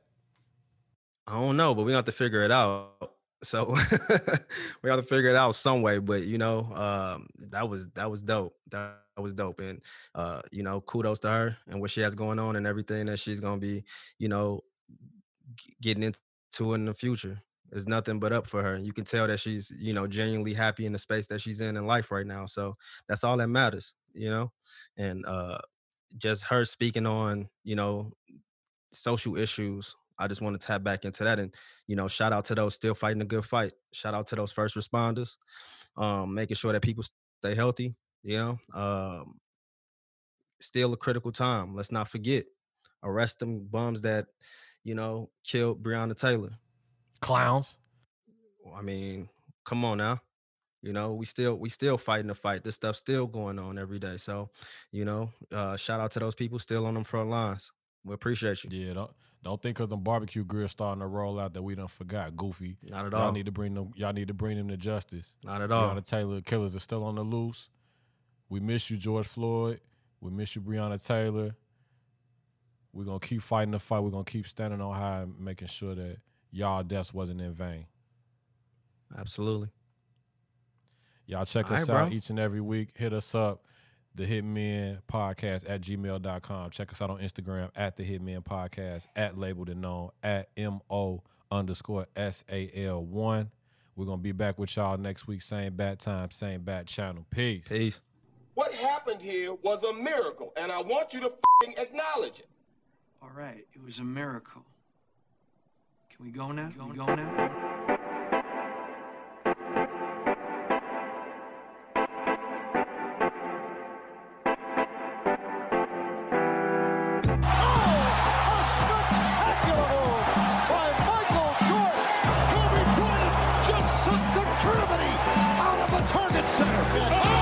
I don't know, but we have to figure it out. So [laughs] we got to figure it out some way. But you know, um, that was that was dope. That, was dope, and uh, you know, kudos to her and what she has going on and everything that she's gonna be, you know, getting into in the future. There's nothing but up for her. You can tell that she's, you know, genuinely happy in the space that she's in in life right now. So that's all that matters, you know. And uh, just her speaking on, you know, social issues. I just want to tap back into that and you know, shout out to those still fighting a good fight. Shout out to those first responders, um, making sure that people stay healthy. You know, um, still a critical time. Let's not forget, arrest them bums that you know killed Breonna Taylor. Clowns. I mean, come on now. You know, we still we still fighting the fight. This stuff's still going on every day. So, you know, uh, shout out to those people still on them front lines. We appreciate you. Yeah, don't don't think because them barbecue grills starting to roll out that we done forgot. Goofy. Not at Y'all all. need to bring them. Y'all need to bring them to justice. Not at all. Breonna Taylor killers are still on the loose. We miss you, George Floyd. We miss you, Breonna Taylor. We're gonna keep fighting the fight. We're gonna keep standing on high and making sure that y'all deaths wasn't in vain. Absolutely. Y'all check All us right, out bro. each and every week. Hit us up, the Hitmen Podcast at gmail.com. Check us out on Instagram at the Hitmen Podcast, at labeled and known, at MO underscore SAL one. We're gonna be back with y'all next week, same bat time, same bat channel. Peace. Peace. What happened here was a miracle, and I want you to fing acknowledge it. All right, it was a miracle. Can we go now? Can we go now? Center.